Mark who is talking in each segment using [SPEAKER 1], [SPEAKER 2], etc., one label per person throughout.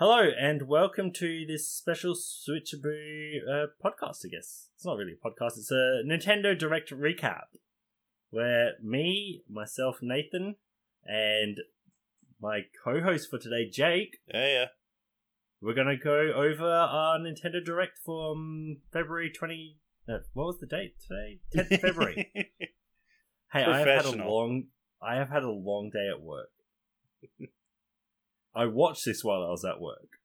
[SPEAKER 1] Hello and welcome to this special Switchaboo uh, podcast. I guess it's not really a podcast; it's a Nintendo Direct recap, where me, myself, Nathan, and my co-host for today, Jake,
[SPEAKER 2] Yeah, yeah.
[SPEAKER 1] we're gonna go over our Nintendo Direct from February twenty. No, what was the date today? Tenth February. Hey, I have had a
[SPEAKER 2] Professional.
[SPEAKER 1] long I have had a long day at work. I watched this while I was at work.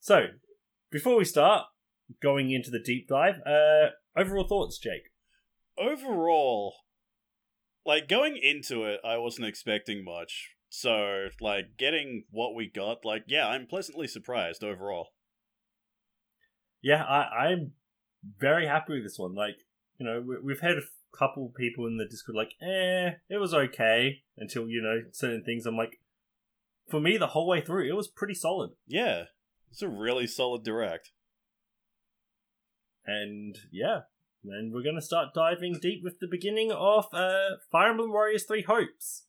[SPEAKER 1] So, before we start going into the deep dive, uh overall thoughts, Jake.
[SPEAKER 2] Overall, like going into it, I wasn't expecting much. So, like getting what we got, like yeah, I'm pleasantly surprised overall.
[SPEAKER 1] Yeah, I I'm very happy with this one. Like, you know, we, we've had couple people in the Discord like, "Eh, it was okay," until you know certain things. I'm like, for me, the whole way through, it was pretty solid.
[SPEAKER 2] Yeah, it's a really solid direct.
[SPEAKER 1] And yeah, then we're going to start diving deep with the beginning of uh, Fire Emblem Warriors 3 Hopes.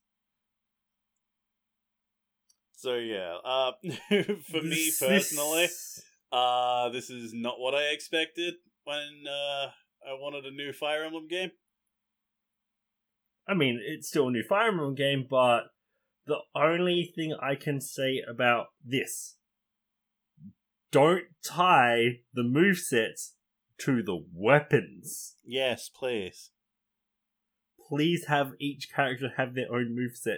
[SPEAKER 2] So yeah, uh, for me personally,
[SPEAKER 1] this-
[SPEAKER 2] uh, this is not what I expected when uh I wanted a new Fire Emblem game.
[SPEAKER 1] I mean, it's still a new Fire Emblem game, but the only thing I can say about this don't tie the movesets to the weapons.
[SPEAKER 2] Yes, please.
[SPEAKER 1] Please have each character have their own moveset.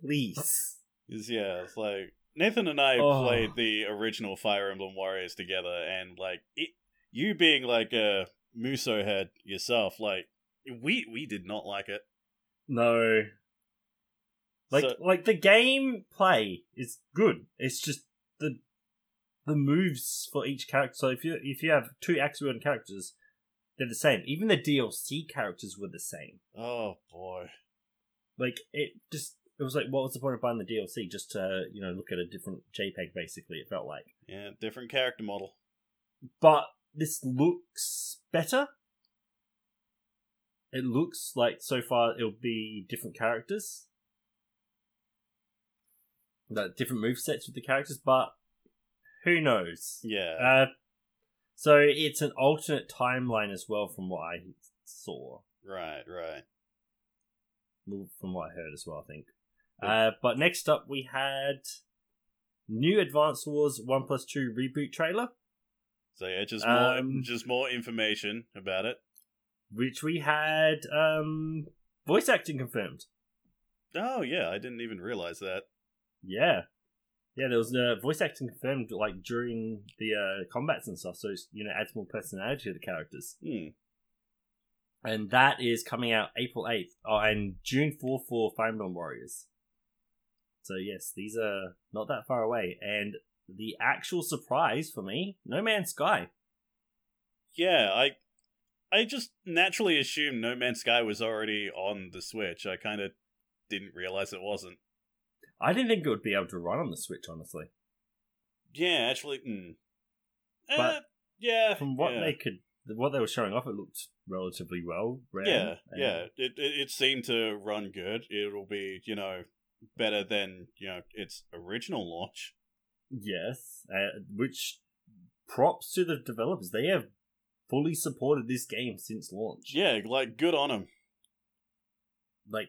[SPEAKER 1] Please.
[SPEAKER 2] yeah, it's like Nathan and I
[SPEAKER 1] Oh.
[SPEAKER 2] played the original Fire Emblem Warriors together, and like it, you being like a Muso head yourself, like we we did not like it.
[SPEAKER 1] No. Like
[SPEAKER 2] So-
[SPEAKER 1] like the game play is good. It's just the the moves for each character. So if you if you have two Axion characters, they're the same. Even the DLC characters were the same.
[SPEAKER 2] Oh boy,
[SPEAKER 1] Like it just it was like what was the point of buying the DLC just to, you know, look at a different JPEG basically, it felt like.
[SPEAKER 2] yeah, different character model.
[SPEAKER 1] But this looks better. It looks like so far it'll be different characters. Like different move sets with the characters, but who knows?
[SPEAKER 2] Yeah,
[SPEAKER 1] Uh, so it's an alternate timeline as well, from what I saw,
[SPEAKER 2] right, right.
[SPEAKER 1] From what I heard as well. I think. Uh, but next up, we had new Advance Wars One Plus Two reboot trailer.
[SPEAKER 2] So yeah, just more
[SPEAKER 1] Um,
[SPEAKER 2] just more information about it.
[SPEAKER 1] Which we had um voice acting confirmed.
[SPEAKER 2] Oh yeah, I didn't even realize that.
[SPEAKER 1] Yeah, yeah. There was uh, voice acting confirmed like during the uh, combats and stuff, so it's, you know adds more personality to the characters.
[SPEAKER 2] Hmm.
[SPEAKER 1] And that is coming out April eighth, oh, and June fourth for Fire Emblem Warriors. So yes, these are not that far away, and the actual surprise for me, No Man's Sky.
[SPEAKER 2] Yeah, I I just naturally assumed No Man's Sky was already on the Switch. I kind of didn't realize it wasn't.
[SPEAKER 1] I didn't think it would be able to run on the Switch, honestly.
[SPEAKER 2] Yeah, actually, mm.
[SPEAKER 1] But
[SPEAKER 2] Eh, yeah,
[SPEAKER 1] From what
[SPEAKER 2] yeah.
[SPEAKER 1] they could, what they were showing off, it looked relatively well. ran,
[SPEAKER 2] yeah, yeah, it, it it seemed to run good. It'll be you know better than you know its original launch.
[SPEAKER 1] Yes, uh, which props to the developers. They have fully supported this game since launch.
[SPEAKER 2] Yeah, like good on them.
[SPEAKER 1] Like,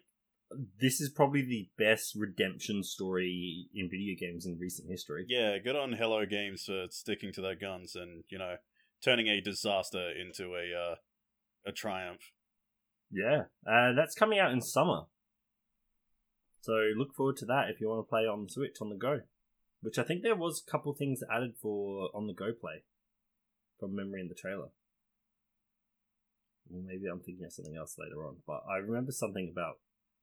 [SPEAKER 1] this is probably the best redemption story in video games in recent history.
[SPEAKER 2] Yeah, good on Hello Games for sticking to their guns and you know turning a disaster into a uh, a triumph.
[SPEAKER 1] Yeah, uh, that's coming out in summer. So look forward to that if you want to play on Switch on the go. Which I think there was a couple things added for on the go play from memory in the trailer. Well, maybe I'm thinking of something else later on, but I remember something about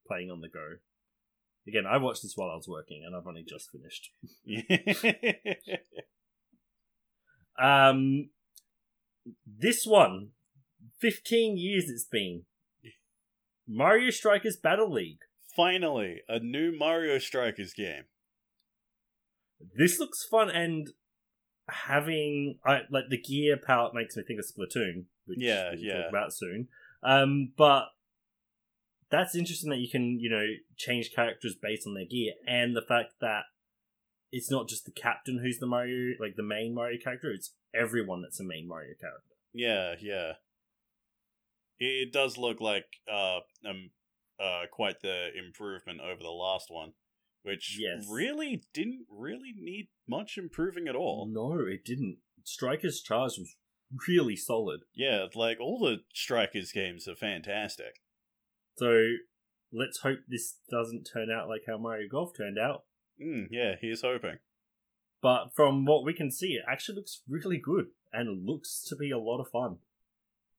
[SPEAKER 1] playing on the go. Again, I watched this while I was working, and I've only just finished. Um, this one, 15 years it's been. Mario Strikers Battle League.
[SPEAKER 2] Finally, a new Mario Strikers game.
[SPEAKER 1] This looks fun, and having I like the gear palette makes me think of Splatoon, which
[SPEAKER 2] Yeah,
[SPEAKER 1] we'll
[SPEAKER 2] yeah.
[SPEAKER 1] talk about soon. Um, but that's interesting that you can you know change characters based on their gear, and the fact that it's not just the captain who's the Mario, like the main Mario character. It's everyone that's a main Mario character.
[SPEAKER 2] Yeah, yeah. It, does look like uh um uh quite the improvement over the last one, which
[SPEAKER 1] Yes.
[SPEAKER 2] really didn't really need much improving at all.
[SPEAKER 1] No, it didn't. Strikers Charged was really solid.
[SPEAKER 2] Yeah, like all the Strikers games are fantastic.
[SPEAKER 1] So let's hope this doesn't turn out like how Mario Golf turned out.
[SPEAKER 2] Mm, yeah, here's hoping.
[SPEAKER 1] But from what we can see, it actually looks really good and looks to be a lot of fun.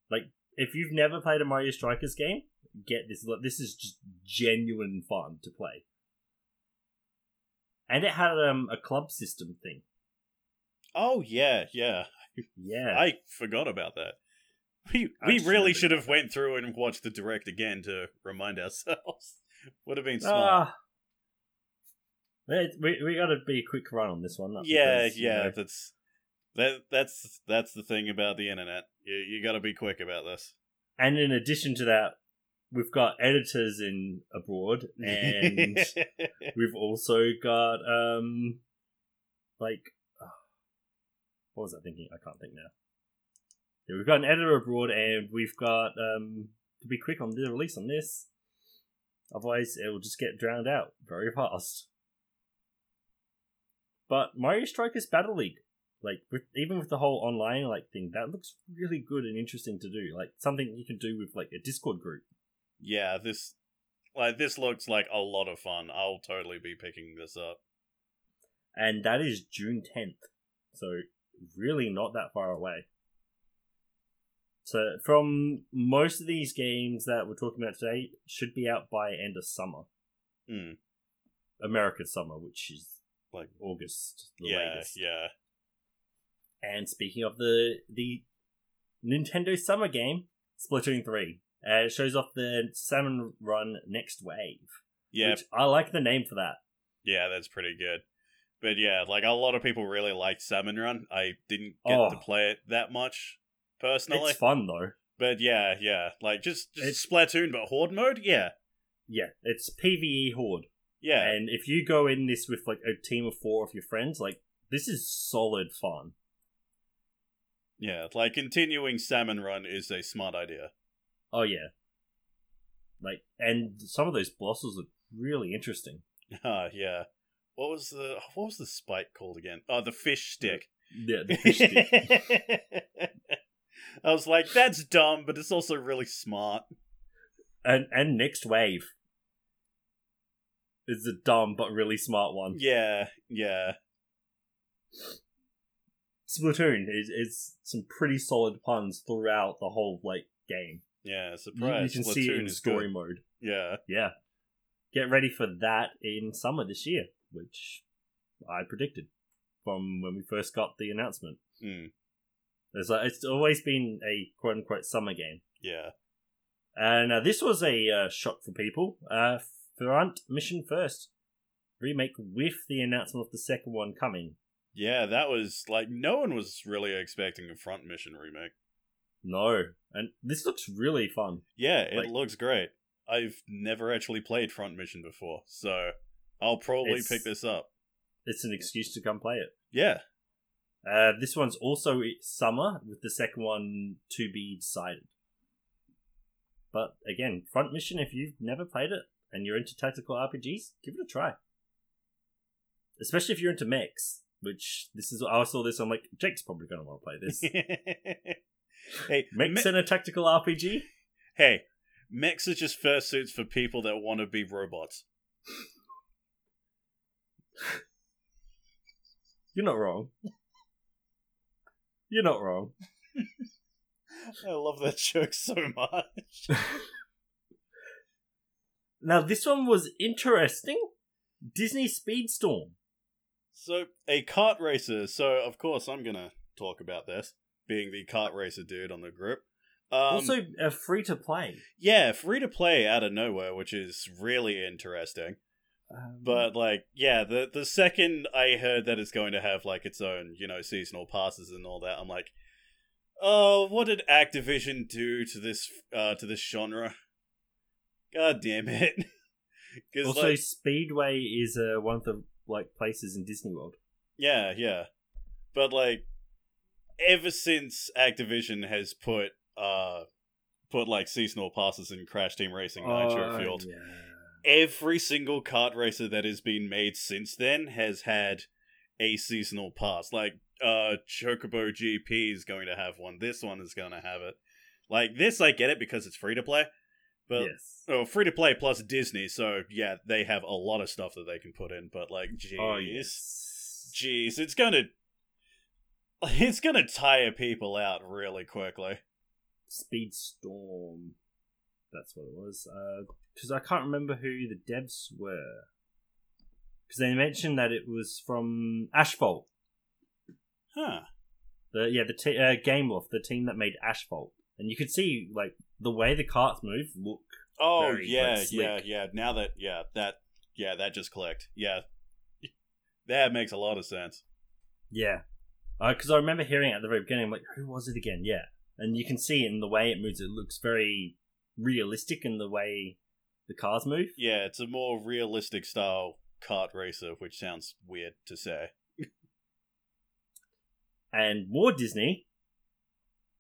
[SPEAKER 1] Like, if you've never played a Mario Strikers game, get this. This is just genuine fun to play. And it had um, a club system thing.
[SPEAKER 2] Oh yeah, yeah.
[SPEAKER 1] Yeah.
[SPEAKER 2] I forgot about that. We we really should have went through and watched the direct again to remind ourselves. Would have been smart.
[SPEAKER 1] Ah. we, we, we got to be a quick run on this one.
[SPEAKER 2] yeah,
[SPEAKER 1] because, you
[SPEAKER 2] yeah,
[SPEAKER 1] know,
[SPEAKER 2] that's that that's that's the thing about the internet. You you got to be quick about this.
[SPEAKER 1] And in addition to that, we've got editors in abroad, and we've also got um, like, what was I thinking? I can't think now. Yeah, we've got an editor abroad, and we've got um to be quick on the release on this. Otherwise, it will just get drowned out very fast. But Mario Strikers Battle League, like with even with the whole online like thing, that looks really good and interesting to do. Like something you can do with like a Discord group.
[SPEAKER 2] yeah, this like this looks like a lot of fun. I'll totally be picking this up.
[SPEAKER 1] and that is June 10th. So really not that far away. So from most of these games that we're talking about today should be out by end of summer. America's summer, which is
[SPEAKER 2] Like
[SPEAKER 1] August. The
[SPEAKER 2] yeah,
[SPEAKER 1] latest.
[SPEAKER 2] yeah.
[SPEAKER 1] And speaking of the the Nintendo summer game, Splatoon 3. Uh, it shows off the Salmon Run Next Wave.
[SPEAKER 2] Yeah,
[SPEAKER 1] Which I like the name for that.
[SPEAKER 2] yeah, that's pretty good. But yeah, like a lot of people really liked Salmon Run. I didn't get
[SPEAKER 1] Oh.
[SPEAKER 2] to play it that much personally.
[SPEAKER 1] It's fun though.
[SPEAKER 2] But yeah, yeah, like just just
[SPEAKER 1] It's-
[SPEAKER 2] Splatoon but Horde mode. Yeah,
[SPEAKER 1] Yeah, it's PvE Horde.
[SPEAKER 2] yeah,
[SPEAKER 1] And if you go in this with like a team of four of your friends, like this is solid fun.
[SPEAKER 2] yeah. Like continuing Salmon Run is a smart idea.
[SPEAKER 1] Oh yeah. Like and some of those bosses are really interesting.
[SPEAKER 2] Ah, yeah. What was the what was the spike called again? Oh, the fish stick.
[SPEAKER 1] Yeah, the fish stick.
[SPEAKER 2] I was like, that's dumb, but it's also really smart.
[SPEAKER 1] and and next wave is a dumb but really smart one.
[SPEAKER 2] Yeah, yeah,
[SPEAKER 1] Splatoon is is some pretty solid puns throughout the whole like game.
[SPEAKER 2] yeah.
[SPEAKER 1] You, you can
[SPEAKER 2] Splatoon
[SPEAKER 1] see it in story
[SPEAKER 2] good.
[SPEAKER 1] mode.
[SPEAKER 2] Yeah,
[SPEAKER 1] Yeah. Get ready for that in summer this year, which I predicted from when we first got the announcement.
[SPEAKER 2] mm,
[SPEAKER 1] It's, like, it's always been a quote unquote summer game.
[SPEAKER 2] yeah,
[SPEAKER 1] And uh, this was a uh, shock for people. Uh, Front Mission First remake with the announcement of the second one coming.
[SPEAKER 2] yeah. That was like no one was really expecting a Front Mission remake.
[SPEAKER 1] No. And this looks really fun.
[SPEAKER 2] Yeah, it
[SPEAKER 1] Like-
[SPEAKER 2] looks great. I've never actually played Front Mission before, so I'll probably
[SPEAKER 1] It's-
[SPEAKER 2] pick this up.
[SPEAKER 1] It's an excuse to come play it.
[SPEAKER 2] Yeah,
[SPEAKER 1] Uh, this one's also summer, with the second one to be decided. But again, Front Mission, if you've never played it and you're into tactical RPGs, give it a try. Especially if you're into mechs, which this is. I saw this. I'm like, Jake's probably going to want to play this.
[SPEAKER 2] hey,
[SPEAKER 1] mechs
[SPEAKER 2] me-
[SPEAKER 1] in a tactical RPG.
[SPEAKER 2] hey, mechs are just fursuits for people that want to be robots.
[SPEAKER 1] You're not wrong. You're not wrong.
[SPEAKER 2] I love that joke so much.
[SPEAKER 1] Now this one was interesting. Disney Speedstorm.
[SPEAKER 2] So, a kart racer. So, of course, I'm gonna talk about this, being the kart racer dude on the group. Um,
[SPEAKER 1] also, uh, free to play.
[SPEAKER 2] yeah, free to play out of nowhere, which is really interesting.
[SPEAKER 1] Um,
[SPEAKER 2] But like, yeah, the the second I heard that it's going to have like its own, you know, seasonal passes and all that, I'm like, oh, what did Activision do to this uh to this genre? God damn it! Because
[SPEAKER 1] also,
[SPEAKER 2] like,
[SPEAKER 1] Speedway is uh, one of the like places in Disney World.
[SPEAKER 2] Yeah, yeah. But like ever since Activision has put uh put like seasonal passes in Crash Team Racing Nitro
[SPEAKER 1] Oh,
[SPEAKER 2] Fueled,
[SPEAKER 1] yeah.
[SPEAKER 2] Every single kart racer that has been made since then has had a seasonal pass. Like uh Chocobo GP is going to have one. This one is going to have it. Like this I get it because it's free to play. But
[SPEAKER 1] yes.
[SPEAKER 2] oh, free to play plus Disney, so yeah, they have a lot of stuff that they can put in, but like jeez.
[SPEAKER 1] Oh yes.
[SPEAKER 2] Jeez, it's gonna it's gonna tire people out really quickly.
[SPEAKER 1] Speedstorm. That's what it was. Because I can't remember who the devs were. Because they mentioned that it was from Asphalt.
[SPEAKER 2] Huh.
[SPEAKER 1] The yeah, the t- uh, Gameloft, the team that made Asphalt, and you could see like the way the carts move look.
[SPEAKER 2] Oh
[SPEAKER 1] Very,
[SPEAKER 2] yeah,
[SPEAKER 1] like,
[SPEAKER 2] yeah, yeah. Now that yeah, that yeah, that just clicked. Yeah. That makes a lot of sense.
[SPEAKER 1] Yeah, because I remember hearing it at the very beginning. I'm like, who was it again? Yeah, and you can see in the way it moves, it looks very realistic in the way the cars move.
[SPEAKER 2] Yeah, it's a more realistic style kart racer, which sounds weird to say.
[SPEAKER 1] And more Disney.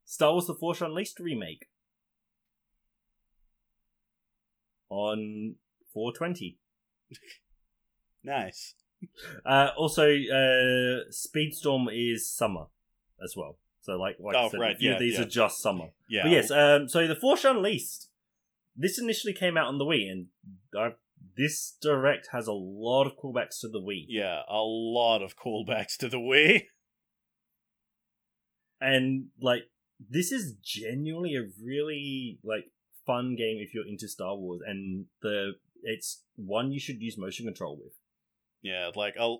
[SPEAKER 1] Star Wars: The Force Unleashed remake on 420.
[SPEAKER 2] Nice.
[SPEAKER 1] Uh, also, uh, Speedstorm is summer as well. So, like, like I
[SPEAKER 2] Oh,
[SPEAKER 1] said,
[SPEAKER 2] right,
[SPEAKER 1] a few of
[SPEAKER 2] yeah,
[SPEAKER 1] these
[SPEAKER 2] yeah.
[SPEAKER 1] are just summer.
[SPEAKER 2] Yeah.
[SPEAKER 1] But yes, um, so the Force Unleashed. This initially came out on the Wii, and uh, this direct has a lot of callbacks to the Wii.
[SPEAKER 2] yeah, a lot of callbacks to the Wii.
[SPEAKER 1] and like this is genuinely a really like fun game if you're into Star Wars, and the it's one you should use motion control with.
[SPEAKER 2] Yeah, like a,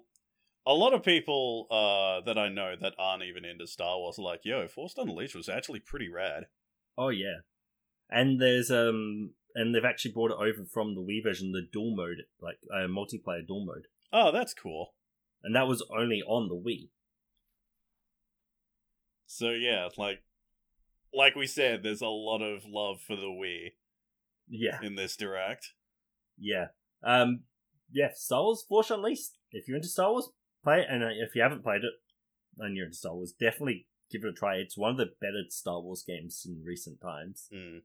[SPEAKER 2] a lot of people uh, that I know that aren't even into Star Wars are like, yo, Force Unleashed was actually pretty rad.
[SPEAKER 1] Oh yeah, and there's um and they've actually brought it over from the Wii version, the dual mode, like uh, multiplayer dual mode,
[SPEAKER 2] Oh, that's cool.
[SPEAKER 1] and that was only on the Wii.
[SPEAKER 2] So yeah, like like we said, there's a lot of love for the Wii
[SPEAKER 1] Yeah,
[SPEAKER 2] in this direct.
[SPEAKER 1] yeah, um, yeah. Star Wars Force Unleashed. If you're into Star Wars, play it, and uh, if you haven't played it and you're into Star Wars, definitely give it a try. It's one of the better Star Wars games in recent times.
[SPEAKER 2] Hmm.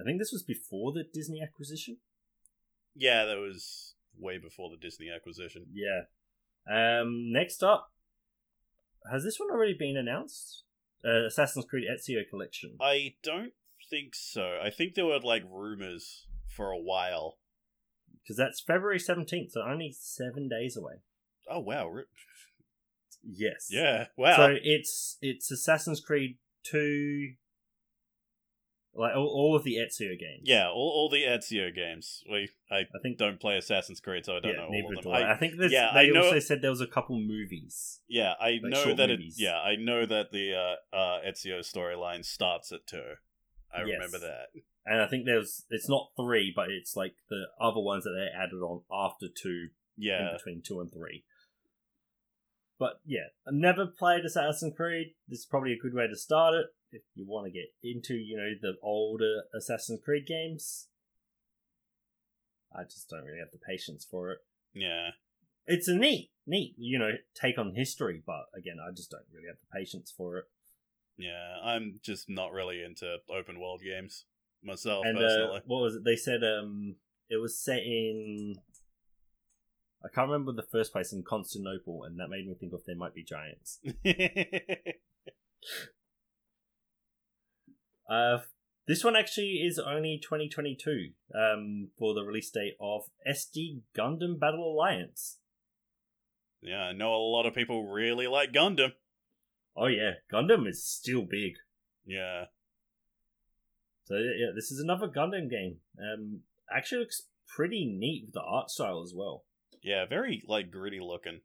[SPEAKER 1] I think this was before the Disney acquisition.
[SPEAKER 2] Yeah, that was way before the Disney acquisition.
[SPEAKER 1] Yeah. Um. Next up, has this one already been announced? Uh, Assassin's Creed Ezio Collection.
[SPEAKER 2] I don't think so. I think there were like rumors for a while.
[SPEAKER 1] Because that's February seventeenth, so only seven days away.
[SPEAKER 2] Oh wow.
[SPEAKER 1] Yes.
[SPEAKER 2] Yeah. Wow.
[SPEAKER 1] So it's it's Assassin's Creed two. Like all, all of the Ezio games.
[SPEAKER 2] yeah, all, all the Ezio games. We I
[SPEAKER 1] I think.
[SPEAKER 2] don't play Assassin's Creed, so I don't
[SPEAKER 1] yeah,
[SPEAKER 2] know all of them.
[SPEAKER 1] I. I think there's,
[SPEAKER 2] yeah,
[SPEAKER 1] they
[SPEAKER 2] I know-
[SPEAKER 1] also said there was a couple movies.
[SPEAKER 2] Yeah, I
[SPEAKER 1] Like
[SPEAKER 2] know that it. Yeah, I know that the uh, uh, Ezio storyline starts at two. I
[SPEAKER 1] Yes.
[SPEAKER 2] remember that.
[SPEAKER 1] And I think there's it's not three, but it's like the other ones that they added on after two in
[SPEAKER 2] Yeah,
[SPEAKER 1] between two and three. But yeah, I've never played Assassin's Creed. This is probably a good way to start it if you want to get into, you know, the older Assassin's Creed games. I just don't really have the patience for it.
[SPEAKER 2] yeah,
[SPEAKER 1] It's a neat, neat, you know, take on history, but again, I just don't really have the patience for it.
[SPEAKER 2] yeah. I'm just not really into open world games myself
[SPEAKER 1] and uh, what was it? They said um, it was set in. I can't remember the first place in Constantinople, and that made me think of They Might Be Giants. Uh, this one actually is only 2022 um, for the release date of SD Gundam Battle Alliance.
[SPEAKER 2] yeah, I know a lot of people really like Gundam.
[SPEAKER 1] Oh yeah, Gundam is still big.
[SPEAKER 2] Yeah,
[SPEAKER 1] So yeah, this is another Gundam game. Um, actually looks pretty neat with the art style as well.
[SPEAKER 2] yeah, very like gritty looking.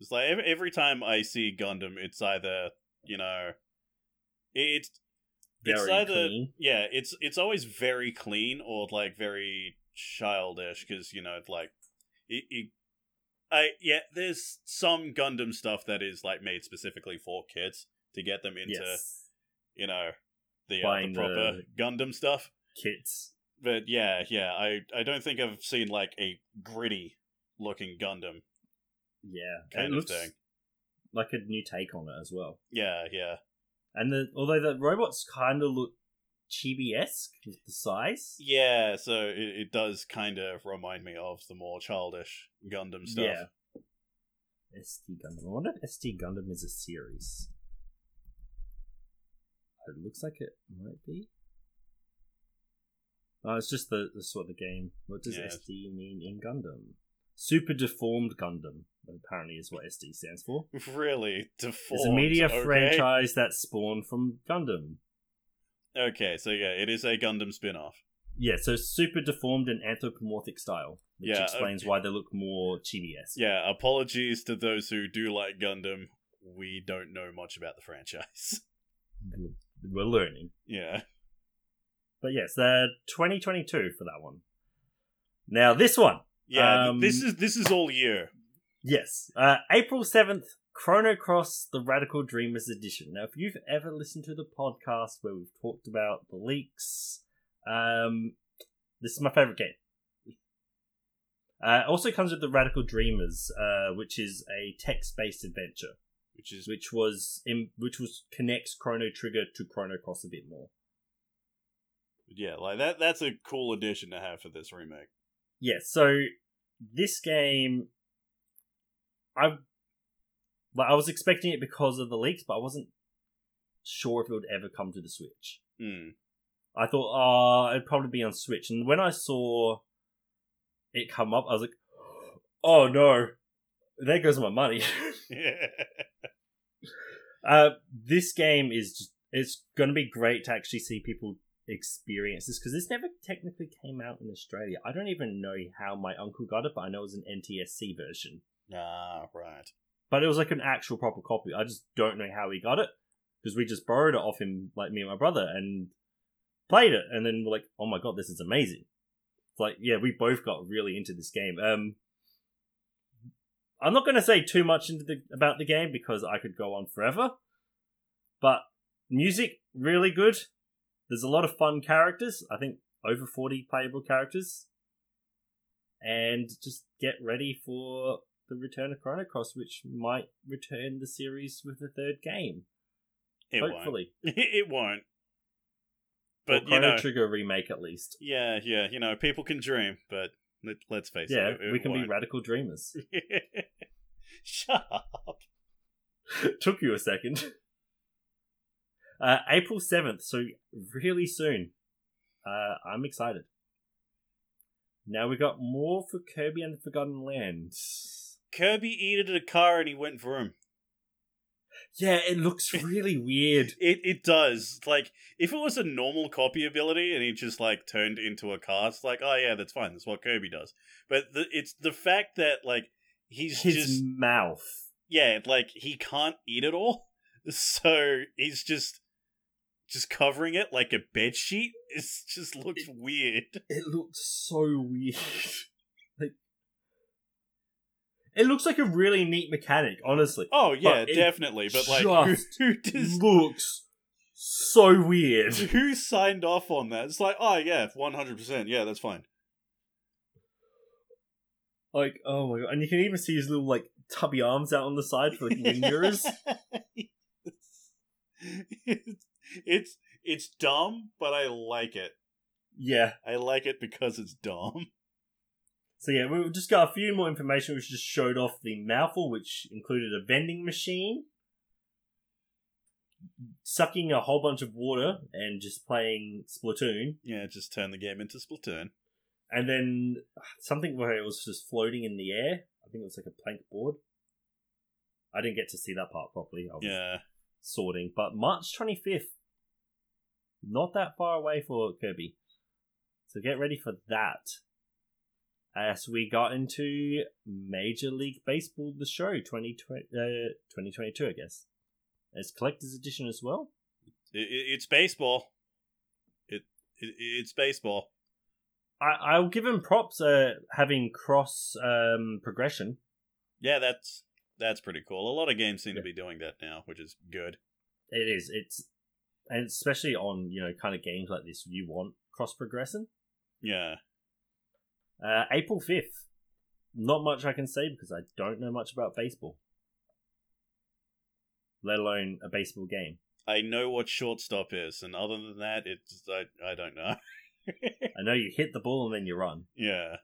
[SPEAKER 2] It's like every, every time I see Gundam, it's either you know, it's it's either
[SPEAKER 1] clean.
[SPEAKER 2] yeah, it's it's always very clean or like very childish because you know like it, it, I yeah, there's some Gundam stuff that is like made specifically for kids to get them into
[SPEAKER 1] Yes,
[SPEAKER 2] you know the, uh, the proper
[SPEAKER 1] the-
[SPEAKER 2] Gundam stuff.
[SPEAKER 1] kits.
[SPEAKER 2] But yeah, yeah, I I don't think I've seen like a gritty looking Gundam
[SPEAKER 1] yeah,
[SPEAKER 2] kind
[SPEAKER 1] it
[SPEAKER 2] of
[SPEAKER 1] looks
[SPEAKER 2] thing.
[SPEAKER 1] like a new take on it as well.
[SPEAKER 2] Yeah, yeah.
[SPEAKER 1] And the although the robots kind of look chibi esque with the size.
[SPEAKER 2] Yeah, so it, it does kind of remind me of the more childish Gundam stuff.
[SPEAKER 1] Yeah. SD Gundam. I wonder if SD Gundam is a series. It looks like it might be. Oh, it's just the, the sort of the game. What does
[SPEAKER 2] Yeah.
[SPEAKER 1] SD mean in Gundam? Super deformed Gundam, apparently, is what SD stands for.
[SPEAKER 2] Really deformed.
[SPEAKER 1] It's a media
[SPEAKER 2] okay.
[SPEAKER 1] franchise that spawned from Gundam.
[SPEAKER 2] Okay, so yeah, it is a Gundam spin-off.
[SPEAKER 1] Yeah, so super deformed and anthropomorphic style, which
[SPEAKER 2] Yeah,
[SPEAKER 1] explains
[SPEAKER 2] okay.
[SPEAKER 1] why they look more chibi-esque.
[SPEAKER 2] Yeah, apologies to those who do like Gundam. We don't know much about the franchise.
[SPEAKER 1] We're learning.
[SPEAKER 2] yeah.
[SPEAKER 1] But yes, uh, 2022 for that one. Now this one,
[SPEAKER 2] Yeah,
[SPEAKER 1] Um,
[SPEAKER 2] this is this is all year.
[SPEAKER 1] Yes, uh, April 7th, Chrono Cross: The Radical Dreamers Edition. Now, if you've ever listened to the podcast where we've talked about the leaks, um, this is my favorite game. Uh, it also comes with the Radical Dreamers, uh, which is a text-based adventure,
[SPEAKER 2] Which is
[SPEAKER 1] which was in, which was connects Chrono Trigger to Chrono Cross a bit more.
[SPEAKER 2] yeah, like that that's a cool addition to have for this remake.
[SPEAKER 1] Yeah, so this game, I like I was expecting it because of the leaks, but I wasn't sure if it would ever come to the Switch.
[SPEAKER 2] Hmm.
[SPEAKER 1] I thought, oh, it'd probably be on Switch, and when I saw it come up, I was like, oh no, there goes my money. uh, this game is just, it's going to be great to actually see people experience this because this never technically came out in Australia. I don't even know how my uncle got it, but I know it was an NTSC version.
[SPEAKER 2] Ah, right.
[SPEAKER 1] But it was like an actual proper copy. I just don't know how he got it because we just borrowed it off him, like me and my brother, and played it. And then we're like, oh my god, this is amazing. It's like, yeah, we both got really into this game. Um, I'm not going to say too much into the about the game because I could go on forever. But music really good. There's a lot of fun characters. I think over 40 playable characters. And just get ready for the return of Chrono Cross, which might return the series with a third game.
[SPEAKER 2] It
[SPEAKER 1] hopefully.
[SPEAKER 2] won't. it won't.
[SPEAKER 1] Or
[SPEAKER 2] But you
[SPEAKER 1] Chrono
[SPEAKER 2] know,
[SPEAKER 1] Trigger remake at least.
[SPEAKER 2] yeah, yeah, you know, people can dream, but let, let's face
[SPEAKER 1] Yeah,
[SPEAKER 2] it, it
[SPEAKER 1] we can be
[SPEAKER 2] won't.
[SPEAKER 1] radical dreamers.
[SPEAKER 2] Shut up.
[SPEAKER 1] Took you a second. Uh, April 7th, so really soon. Uh, I'm excited. Now we got more for Kirby and the Forgotten Land.
[SPEAKER 2] Kirby eated a car and he went vroom.
[SPEAKER 1] Yeah, it looks really weird.
[SPEAKER 2] It it does. Like if it was a normal copy ability and he just like turned into a car, it's like, oh yeah, that's fine. That's what Kirby does. But the, it's the fact that like he's
[SPEAKER 1] His
[SPEAKER 2] just
[SPEAKER 1] mouth.
[SPEAKER 2] yeah, like he can't eat it all, so he's just just covering it like a bed sheet. It just looks weird.
[SPEAKER 1] It looks so weird. it looks like a really neat mechanic, honestly.
[SPEAKER 2] Oh yeah,
[SPEAKER 1] But it
[SPEAKER 2] definitely. But like, who,
[SPEAKER 1] just looks so weird.
[SPEAKER 2] who signed off on that? It's like, oh yeah, one hundred percent. Yeah, that's fine.
[SPEAKER 1] Like, oh my god. And you can even see his little, like, tubby arms out on the side for, like, mirrors.
[SPEAKER 2] it's, it's it's dumb, but I like it.
[SPEAKER 1] Yeah.
[SPEAKER 2] I like it because it's dumb.
[SPEAKER 1] So, yeah, we've just got a few more information which just showed off the mouthful, which included a vending machine, sucking a whole bunch of water, and just playing Splatoon.
[SPEAKER 2] Yeah, just turn the game into Splatoon.
[SPEAKER 1] And then uh, something where it was just floating in the air. I think it was like a plank board. I didn't get to see that part properly. I was
[SPEAKER 2] Yeah,
[SPEAKER 1] sorting. But March 25th, not that far away for Kirby. So get ready for that. As we got into Major League Baseball, the show 2020, uh, 2022, I guess. It's collector's edition as well.
[SPEAKER 2] it, it, it's baseball. It, it it's baseball.
[SPEAKER 1] I, I'll give him props uh, having cross um, progression.
[SPEAKER 2] Yeah, that's that's pretty cool. A lot of games seem
[SPEAKER 1] Yeah.
[SPEAKER 2] to be doing that now, which is good.
[SPEAKER 1] It is. It's and especially on you know kind of games like this, you want cross progression.
[SPEAKER 2] Yeah,
[SPEAKER 1] Uh, April fifth, not much I can say because I don't know much about baseball, let alone a baseball game.
[SPEAKER 2] I know what shortstop is, and other than that, it's I I don't know.
[SPEAKER 1] I know you hit the ball and then you run.
[SPEAKER 2] yeah.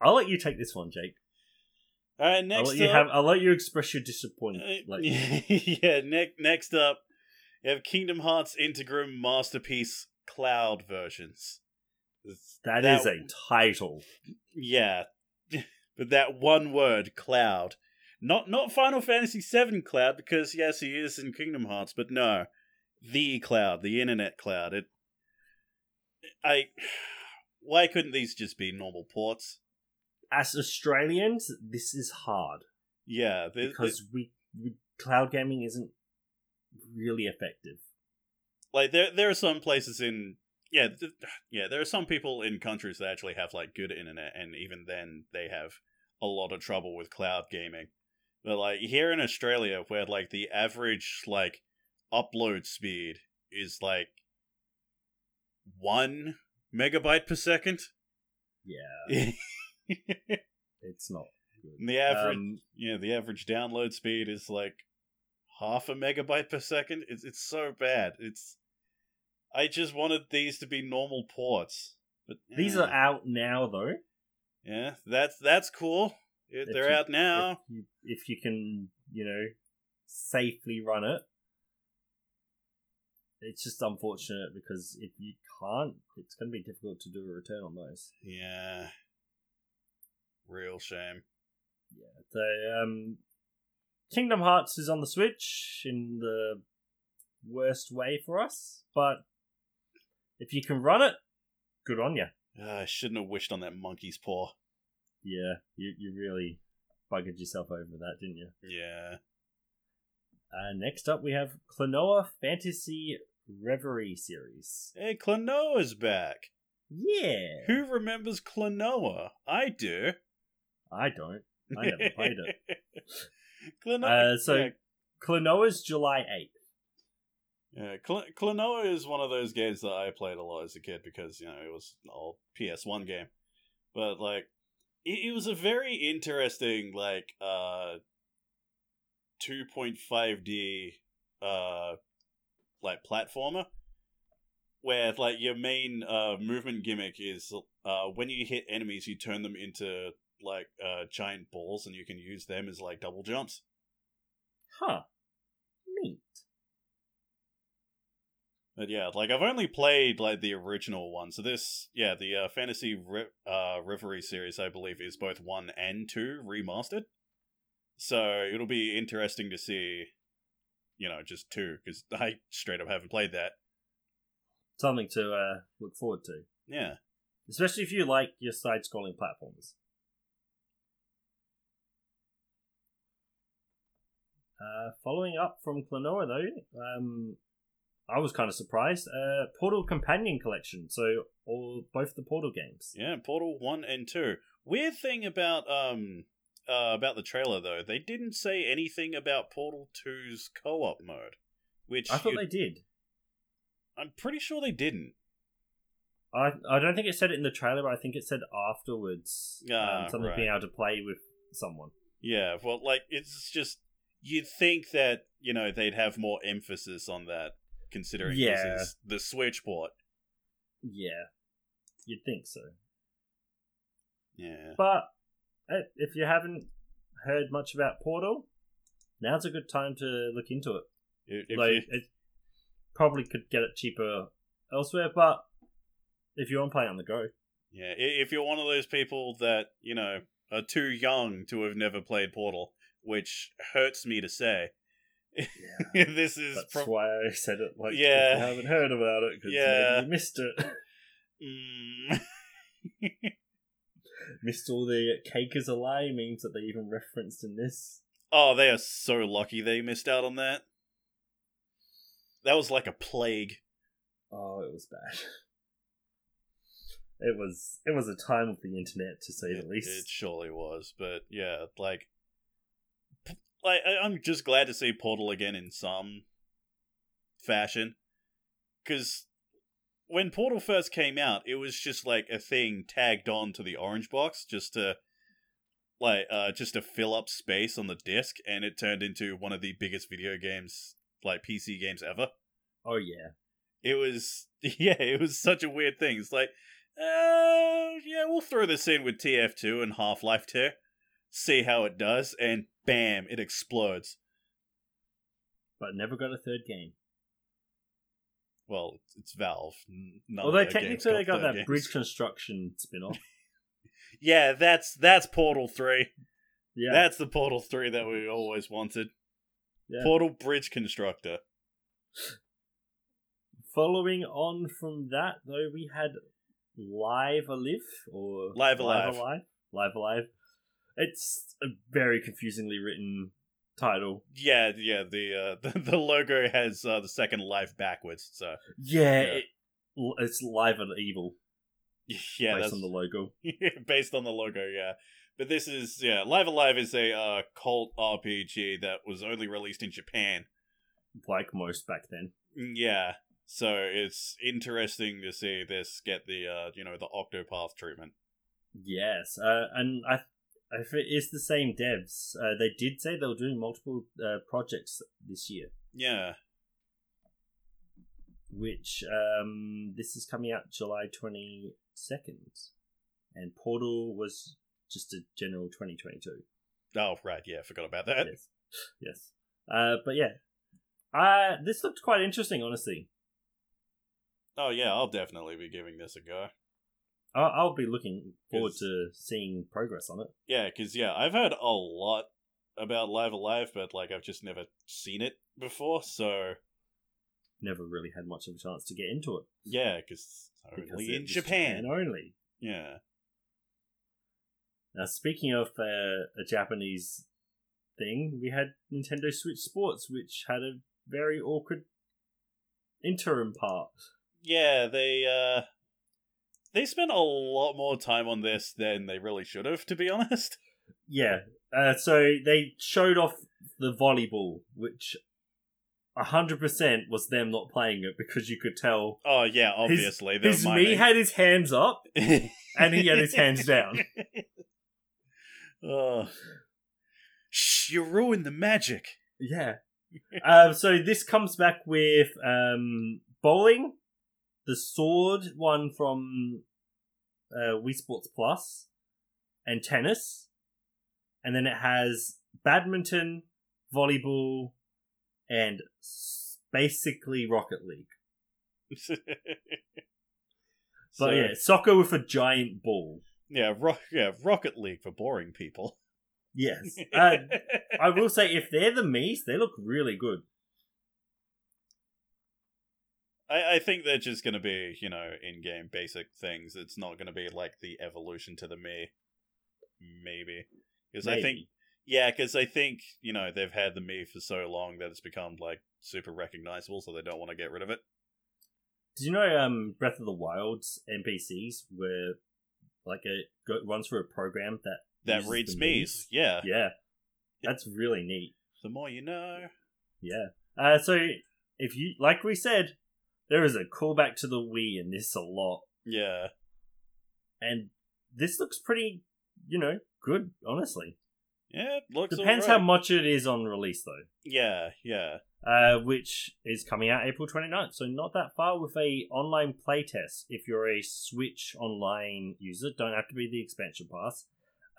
[SPEAKER 1] I'll let you take this one, Jake.
[SPEAKER 2] All right.
[SPEAKER 1] I'll
[SPEAKER 2] Next
[SPEAKER 1] let you
[SPEAKER 2] up,
[SPEAKER 1] have. I'll let you express your disappointment.
[SPEAKER 2] Uh, yeah, ne- next up, you have Kingdom Hearts Integrum Masterpiece Cloud versions. It's-
[SPEAKER 1] that is a title.
[SPEAKER 2] yeah, but that one word, Cloud, not not Final Fantasy VII Cloud, because yes, he is in Kingdom Hearts, but no, the Cloud, the Internet Cloud. It, I, why couldn't these just be normal ports?
[SPEAKER 1] As Australians, this is hard
[SPEAKER 2] Yeah,
[SPEAKER 1] because we, we cloud gaming isn't really effective.
[SPEAKER 2] like there there are some places in yeah th- yeah there are some people in countries that actually have like good internet and even then they have a lot of trouble with cloud gaming. But like here in australia where like the average like upload speed is like one megabyte per second.
[SPEAKER 1] Yeah, it's not good.
[SPEAKER 2] the average
[SPEAKER 1] Um,
[SPEAKER 2] yeah the average download speed is like half a megabyte per second. It's it's so bad. It's i just wanted these to be normal ports but
[SPEAKER 1] these
[SPEAKER 2] eh.
[SPEAKER 1] are out now, though.
[SPEAKER 2] yeah that's that's cool Yeah,
[SPEAKER 1] If
[SPEAKER 2] they're
[SPEAKER 1] you-
[SPEAKER 2] out now
[SPEAKER 1] If you, if you can, you know, safely run it. It's just unfortunate because if you can't, it's going to be difficult to do a return on those.
[SPEAKER 2] yeah real shame
[SPEAKER 1] Yeah. So, um, Kingdom Hearts is on the Switch in the worst way for us, but if you can run it, good on you.
[SPEAKER 2] Ah, i shouldn't have wished on that monkey's paw
[SPEAKER 1] Yeah, you you really buggered yourself over that, didn't you?
[SPEAKER 2] yeah
[SPEAKER 1] Uh, next up, we have Klonoa Fantasy Reverie series.
[SPEAKER 2] hey klonoa's back
[SPEAKER 1] Yeah,
[SPEAKER 2] who remembers klonoa i do
[SPEAKER 1] I don't. I never played it.
[SPEAKER 2] klonoa
[SPEAKER 1] Uh, so
[SPEAKER 2] yeah,
[SPEAKER 1] Klonoa's July eighth.
[SPEAKER 2] Yeah, Klonoa is one of those games that I played a lot as a kid because you know it was an old PS1 game, but like it, it was a very interesting like uh 2.5D uh like platformer where like your main uh movement gimmick is uh when you hit enemies you turn them into like uh giant balls and you can use them as like double jumps.
[SPEAKER 1] Huh. Neat.
[SPEAKER 2] But yeah, like I've only played like the original one. So this, yeah, the uh, Fantasy Ri- uh, Reverie series, I believe, is both one and two remastered. So it'll be interesting to see, you know, just two because I straight up haven't played that.
[SPEAKER 1] Something to uh, look forward to,
[SPEAKER 2] Yeah,
[SPEAKER 1] especially if you like your side-scrolling platforms. Uh, following up from Klonoa, though, um, I was kind of surprised. Uh, Portal Companion Collection, so all both the Portal games.
[SPEAKER 2] yeah, Portal one and two. Weird thing about um uh, about the trailer though, they didn't say anything about Portal 2's co-op mode, which
[SPEAKER 1] I thought they did.
[SPEAKER 2] I'm pretty sure they didn't.
[SPEAKER 1] I I don't think it said it in the trailer, but I think it said afterwards
[SPEAKER 2] Ah,
[SPEAKER 1] um, something
[SPEAKER 2] right.
[SPEAKER 1] being able to play with someone.
[SPEAKER 2] Yeah, well, like it's just you'd think that you know they'd have more emphasis on that, considering
[SPEAKER 1] Yeah.
[SPEAKER 2] this is the Switch port.
[SPEAKER 1] Yeah, you'd think so.
[SPEAKER 2] Yeah,
[SPEAKER 1] But eh, if you haven't heard much about Portal, now's a good time to look into it.
[SPEAKER 2] if, if
[SPEAKER 1] like,
[SPEAKER 2] you,
[SPEAKER 1] it probably could get it cheaper elsewhere, but if you want to play on the go,
[SPEAKER 2] yeah, if you're one of those people that you know are too young to have never played Portal, which hurts me to say,
[SPEAKER 1] yeah,
[SPEAKER 2] this is
[SPEAKER 1] that's
[SPEAKER 2] prob-
[SPEAKER 1] why I said it. Like,
[SPEAKER 2] Yeah.
[SPEAKER 1] I haven't heard about it because
[SPEAKER 2] Yeah.
[SPEAKER 1] you missed it,
[SPEAKER 2] Mm.
[SPEAKER 1] missed all the cake is a lie memes that they even referenced in this.
[SPEAKER 2] oh, they are so lucky they missed out on that. That was like a plague.
[SPEAKER 1] Oh, it was bad. It was it was a time of the internet to say
[SPEAKER 2] It,
[SPEAKER 1] the least.
[SPEAKER 2] it surely was, but yeah, like, like I- I'm just glad to see Portal again in some fashion, because when Portal first came out, it was just like a thing tagged on to the orange box just to like uh just to fill up space on the disc and it turned into one of the biggest video games like PC games ever.
[SPEAKER 1] Oh yeah.
[SPEAKER 2] It was yeah, it was such a weird thing. It's like uh yeah, we'll throw this in with TF2 and Half-Life 2. See how it does and bam, it explodes.
[SPEAKER 1] But never got a third game.
[SPEAKER 2] Well, it's Valve. None
[SPEAKER 1] Although technically they got that
[SPEAKER 2] games.
[SPEAKER 1] bridge construction spin off.
[SPEAKER 2] Yeah, that's that's Portal 3.
[SPEAKER 1] Yeah.
[SPEAKER 2] That's the Portal 3 that we always wanted.
[SPEAKER 1] yeah.
[SPEAKER 2] Portal Bridge Constructor.
[SPEAKER 1] Following on from that, though, we had Live Alive or
[SPEAKER 2] Live Alive.
[SPEAKER 1] Alive. Live Alive. It's a very confusingly written title.
[SPEAKER 2] Yeah, yeah, the uh the, the logo has uh, the second life backwards, so
[SPEAKER 1] Yeah,
[SPEAKER 2] Yeah.
[SPEAKER 1] It, it's Live and Evil
[SPEAKER 2] yeah,
[SPEAKER 1] based
[SPEAKER 2] that's
[SPEAKER 1] on the logo.
[SPEAKER 2] based on the logo, yeah. But this is yeah, Live Alive is a uh cult RPG that was only released in Japan.
[SPEAKER 1] like most back then.
[SPEAKER 2] Mm, Yeah. So it's interesting to see this get the uh you know the Octopath treatment.
[SPEAKER 1] Yes, uh, and I, if it is the same devs, uh, they did say they were doing multiple uh, projects this year.
[SPEAKER 2] Yeah.
[SPEAKER 1] Which um, this is coming out July twenty second, and Portal was just a general twenty twenty two.
[SPEAKER 2] Oh right, yeah, forgot about that.
[SPEAKER 1] Yes, yes. Uh, but yeah, uh, this looked quite interesting, honestly.
[SPEAKER 2] Oh yeah, I'll definitely be giving this a go.
[SPEAKER 1] I'll, I'll be looking forward to seeing progress on it.
[SPEAKER 2] Yeah, because yeah, I've heard a lot about Live Alive, but like I've just never seen it before. So
[SPEAKER 1] Never really had much of a chance to get into it.
[SPEAKER 2] yeah, because
[SPEAKER 1] because
[SPEAKER 2] only in
[SPEAKER 1] it's
[SPEAKER 2] Japan.
[SPEAKER 1] only.
[SPEAKER 2] Yeah,
[SPEAKER 1] Now, speaking of uh, a Japanese thing, we had Nintendo Switch Sports, which had a very awkward interim part.
[SPEAKER 2] yeah, they uh, they spent a lot more time on this than they really should have, to be honest.
[SPEAKER 1] Yeah, uh, so they showed off the volleyball, which 100% was them not playing it because you could tell
[SPEAKER 2] Oh yeah, obviously they're
[SPEAKER 1] his
[SPEAKER 2] Mii
[SPEAKER 1] had his hands up and he had his hands down.
[SPEAKER 2] oh. Shh! You ruined the magic.
[SPEAKER 1] Yeah. um, so this comes back with um, bowling, the sword one from uh, Wii Sports Plus, and tennis, and then it has badminton, volleyball, and basically Rocket League. But
[SPEAKER 2] So,
[SPEAKER 1] yeah, soccer with a giant ball.
[SPEAKER 2] yeah, ro- yeah, Rocket League for boring people.
[SPEAKER 1] Yes. Uh, I will say, if they're the Mii's, they look really good.
[SPEAKER 2] I, I think they're just going to be, you know, in-game basic things. It's not going to be like the evolution to the Mii. Maybe. Because I think, yeah, because I think, you know, they've had the Mii for so long that it's become, like, super recognizable, so they don't want to get rid of it.
[SPEAKER 1] Did you know um, Breath of the Wild's NPCs were like a go, runs through a program that
[SPEAKER 2] That reads Mii's. Yeah.
[SPEAKER 1] Yeah, that's really neat.
[SPEAKER 2] The more you know.
[SPEAKER 1] Yeah. Uh, so if you like we said, there is a callback to the Wii in this a lot,
[SPEAKER 2] Yeah.
[SPEAKER 1] and this looks pretty, you know, good. Honestly,
[SPEAKER 2] Yeah, it looks
[SPEAKER 1] depends how much it is on release though.
[SPEAKER 2] Yeah, yeah.
[SPEAKER 1] uh, which is coming out April 29th. So not that far with a online playtest. If you're a Switch online user, don't have to be the expansion pass.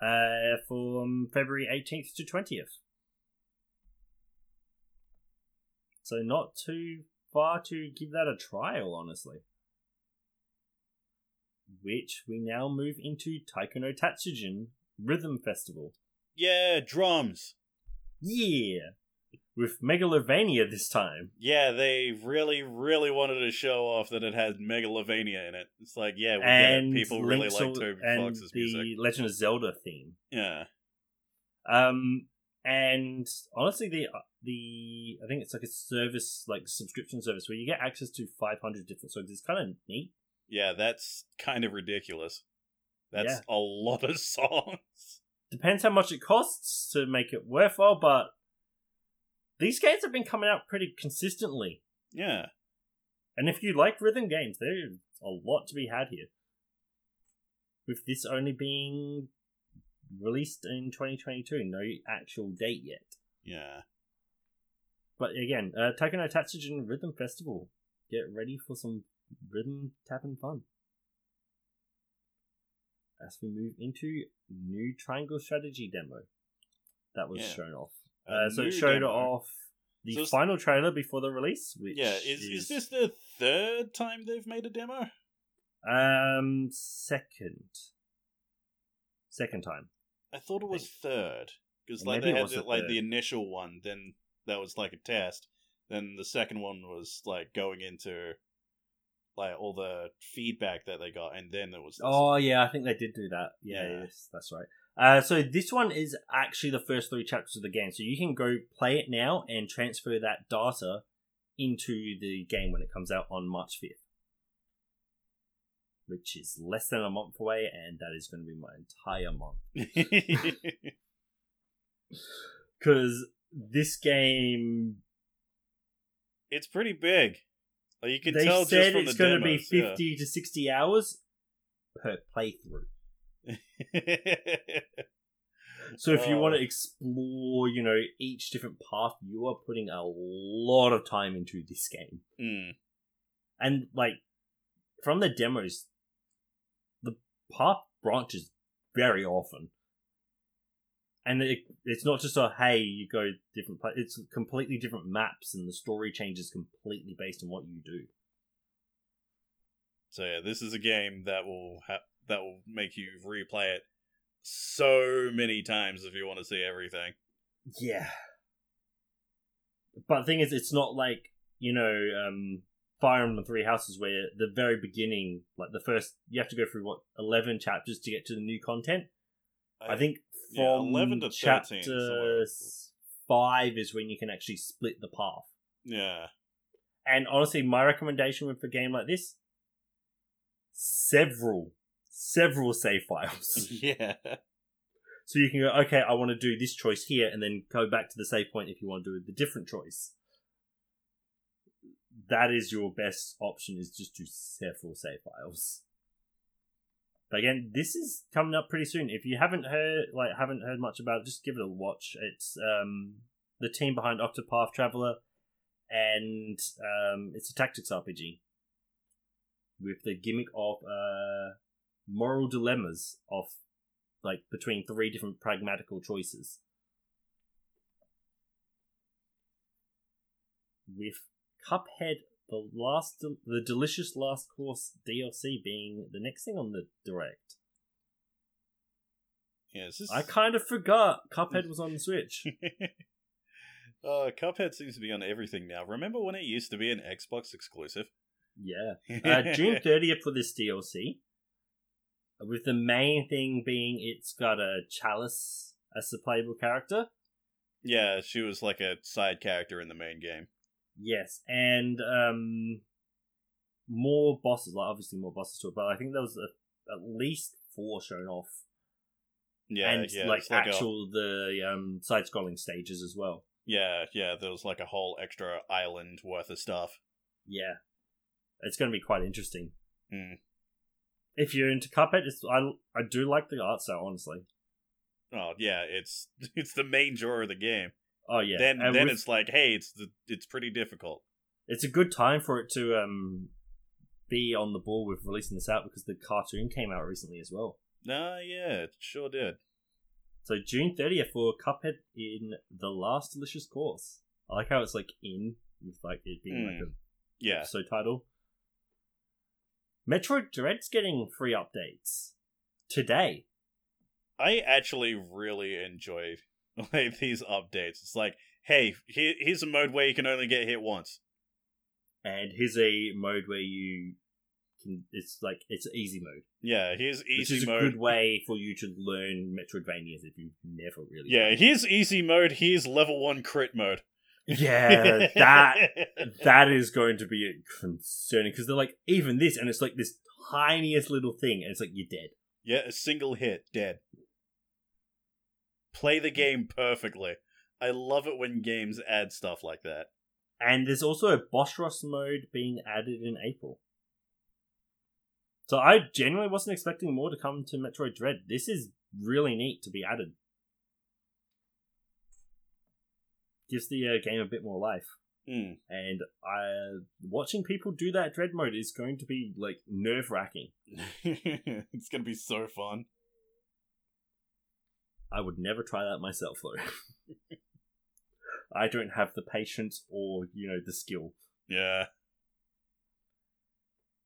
[SPEAKER 1] Uh, from February 18th to 20th. So not too far to give that a trial, honestly. Which we now move into Taiko no Tatsujin Rhythm Festival.
[SPEAKER 2] Yeah, drums.
[SPEAKER 1] Yeah! With Megalovania this time.
[SPEAKER 2] Yeah, they really, really wanted to show off that it had Megalovania in it. It's like, yeah, we get it. People really like Toby
[SPEAKER 1] and
[SPEAKER 2] Fox's
[SPEAKER 1] the
[SPEAKER 2] music.
[SPEAKER 1] Legend of Zelda theme.
[SPEAKER 2] Yeah.
[SPEAKER 1] Um, and honestly, the uh, the I think it's like a service, like subscription service, where you get access to 500 different songs. It's kind of neat.
[SPEAKER 2] Yeah, that's kind of ridiculous. That's
[SPEAKER 1] Yeah.
[SPEAKER 2] a lot of songs.
[SPEAKER 1] Depends how much it costs to make it worthwhile, but these games have been coming out pretty consistently.
[SPEAKER 2] Yeah.
[SPEAKER 1] And if you like rhythm games, there's a lot to be had here. With this only being released in 2022, no actual date yet.
[SPEAKER 2] Yeah.
[SPEAKER 1] But again, uh, no Tatsujin Rhythm Festival. Get ready for some rhythm tapping fun. As we move into new Triangle Strategy demo that was
[SPEAKER 2] Yeah.
[SPEAKER 1] shown off. Uh, so it showed
[SPEAKER 2] demo.
[SPEAKER 1] off the
[SPEAKER 2] So
[SPEAKER 1] final trailer before the release. Which
[SPEAKER 2] Yeah, is, is this the third time they've made a demo?
[SPEAKER 1] um second second time?
[SPEAKER 2] I thought it was third because like
[SPEAKER 1] Maybe
[SPEAKER 2] they
[SPEAKER 1] it
[SPEAKER 2] had
[SPEAKER 1] was
[SPEAKER 2] the,
[SPEAKER 1] the
[SPEAKER 2] like the initial one, then that was like a test. Then the second one was like going into like all the feedback that they got, and then there was this.
[SPEAKER 1] Oh yeah, I think they did do that. Yeah,
[SPEAKER 2] Yeah.
[SPEAKER 1] yes, that's right. Uh, so this one is actually the first three chapters of the game, so you can go play it now and transfer that data into the game when it comes out on March fifth, which is less than a month away, and that is going to be my entire month because this game
[SPEAKER 2] it's pretty big. Like you can
[SPEAKER 1] they
[SPEAKER 2] tell just
[SPEAKER 1] said it's going to be
[SPEAKER 2] demos, yeah.
[SPEAKER 1] fifty to sixty hours per playthrough. So if you want
[SPEAKER 2] Oh.
[SPEAKER 1] to explore, you know, each different path, you are putting a lot of time into this game.
[SPEAKER 2] Mm,
[SPEAKER 1] And like from the demos, path branches very often. And it, it's not just a hey, you go different It's completely different maps, and the story changes completely based on what you do.
[SPEAKER 2] So yeah, this is a game that will ha- that will make you replay it so many times if you want to see everything.
[SPEAKER 1] Yeah. But the thing is, it's not like, you know, um, Fire Emblem Three Houses, where the very beginning, like the first, you have to go through, what, 11 chapters to get to the new content? I, think
[SPEAKER 2] yeah,
[SPEAKER 1] from
[SPEAKER 2] 11 to 13
[SPEAKER 1] chapter
[SPEAKER 2] somewhere.
[SPEAKER 1] s- 5 is when you can actually split the path.
[SPEAKER 2] yeah,
[SPEAKER 1] And honestly, my recommendation with a game like this, several, several save files.
[SPEAKER 2] yeah,
[SPEAKER 1] So you can go, okay, I want to do this choice here, and then go back to the save point if you want to do the different choice. That is your best option, is just do several save files. But again, this is coming up pretty soon. If you haven't heard, like, haven't heard much about it, just give it a watch. It's um the team behind Octopath Traveler, and um it's a tactics RPG with the gimmick of uh moral dilemmas of like between three different pragmatical choices. With Cuphead, the last, the delicious last course DLC being the next thing on the direct.
[SPEAKER 2] yeah. Just...
[SPEAKER 1] I kind of forgot Cuphead was on the Switch.
[SPEAKER 2] uh, Cuphead seems to be on everything now. Remember when it used to be an Xbox exclusive?
[SPEAKER 1] Yeah, uh, June thirtieth for this DLC. With the main thing being it's got a Chalice as the playable character.
[SPEAKER 2] yeah, she was like a side character in the main game.
[SPEAKER 1] Yes, and um, more bosses. Like obviously more bosses to it, but I think there was a, at least four shown off,
[SPEAKER 2] Yeah,
[SPEAKER 1] and
[SPEAKER 2] yeah,
[SPEAKER 1] like
[SPEAKER 2] like a-
[SPEAKER 1] actual the um side-scrolling stages as well.
[SPEAKER 2] yeah, yeah. There was like a whole extra island worth of stuff.
[SPEAKER 1] Yeah, it's going to be quite interesting.
[SPEAKER 2] Hmm.
[SPEAKER 1] If you're into Cuphead, it's, I I do like the art style honestly.
[SPEAKER 2] Oh yeah, it's it's the main draw of the game.
[SPEAKER 1] Oh yeah,
[SPEAKER 2] then
[SPEAKER 1] and
[SPEAKER 2] then it's like, hey, it's the it's pretty difficult.
[SPEAKER 1] it's a good time for it to um be on the ball with releasing this out because the cartoon came out recently as well.
[SPEAKER 2] Nah, yeah, it sure did.
[SPEAKER 1] So June thirtieth for Cuphead in the last delicious course. I like how it's like in with like it being like a
[SPEAKER 2] Yeah,
[SPEAKER 1] episode title. Metroid Dread's getting free updates today.
[SPEAKER 2] I actually really enjoy like these updates. It's like, hey, here, here's a mode where you can only get hit once.
[SPEAKER 1] And here's a mode where you can it's like it's easy mode.
[SPEAKER 2] Yeah, here's easy which
[SPEAKER 1] is a good way for you to learn Metroidvanias if you've never really
[SPEAKER 2] Yeah, here's easy mode. Here's level one crit mode.
[SPEAKER 1] Yeah, that that is going to be concerning because they're like even this, and it's like this tiniest little thing, and it's like you're dead.
[SPEAKER 2] yeah, a single hit, dead. Play the game perfectly. I love it when games add stuff like that.
[SPEAKER 1] And there's also a Boss Rush mode being added in April. So I genuinely wasn't expecting more to come to Metroid Dread. This is really neat to be added. Gives the uh, game a bit more life.
[SPEAKER 2] Hmm.
[SPEAKER 1] And I, watching people do that Dread mode is going to be like nerve wracking.
[SPEAKER 2] it's gonna be so fun.
[SPEAKER 1] I would never try that myself though. I don't have the patience or, you know, the skill.
[SPEAKER 2] Yeah.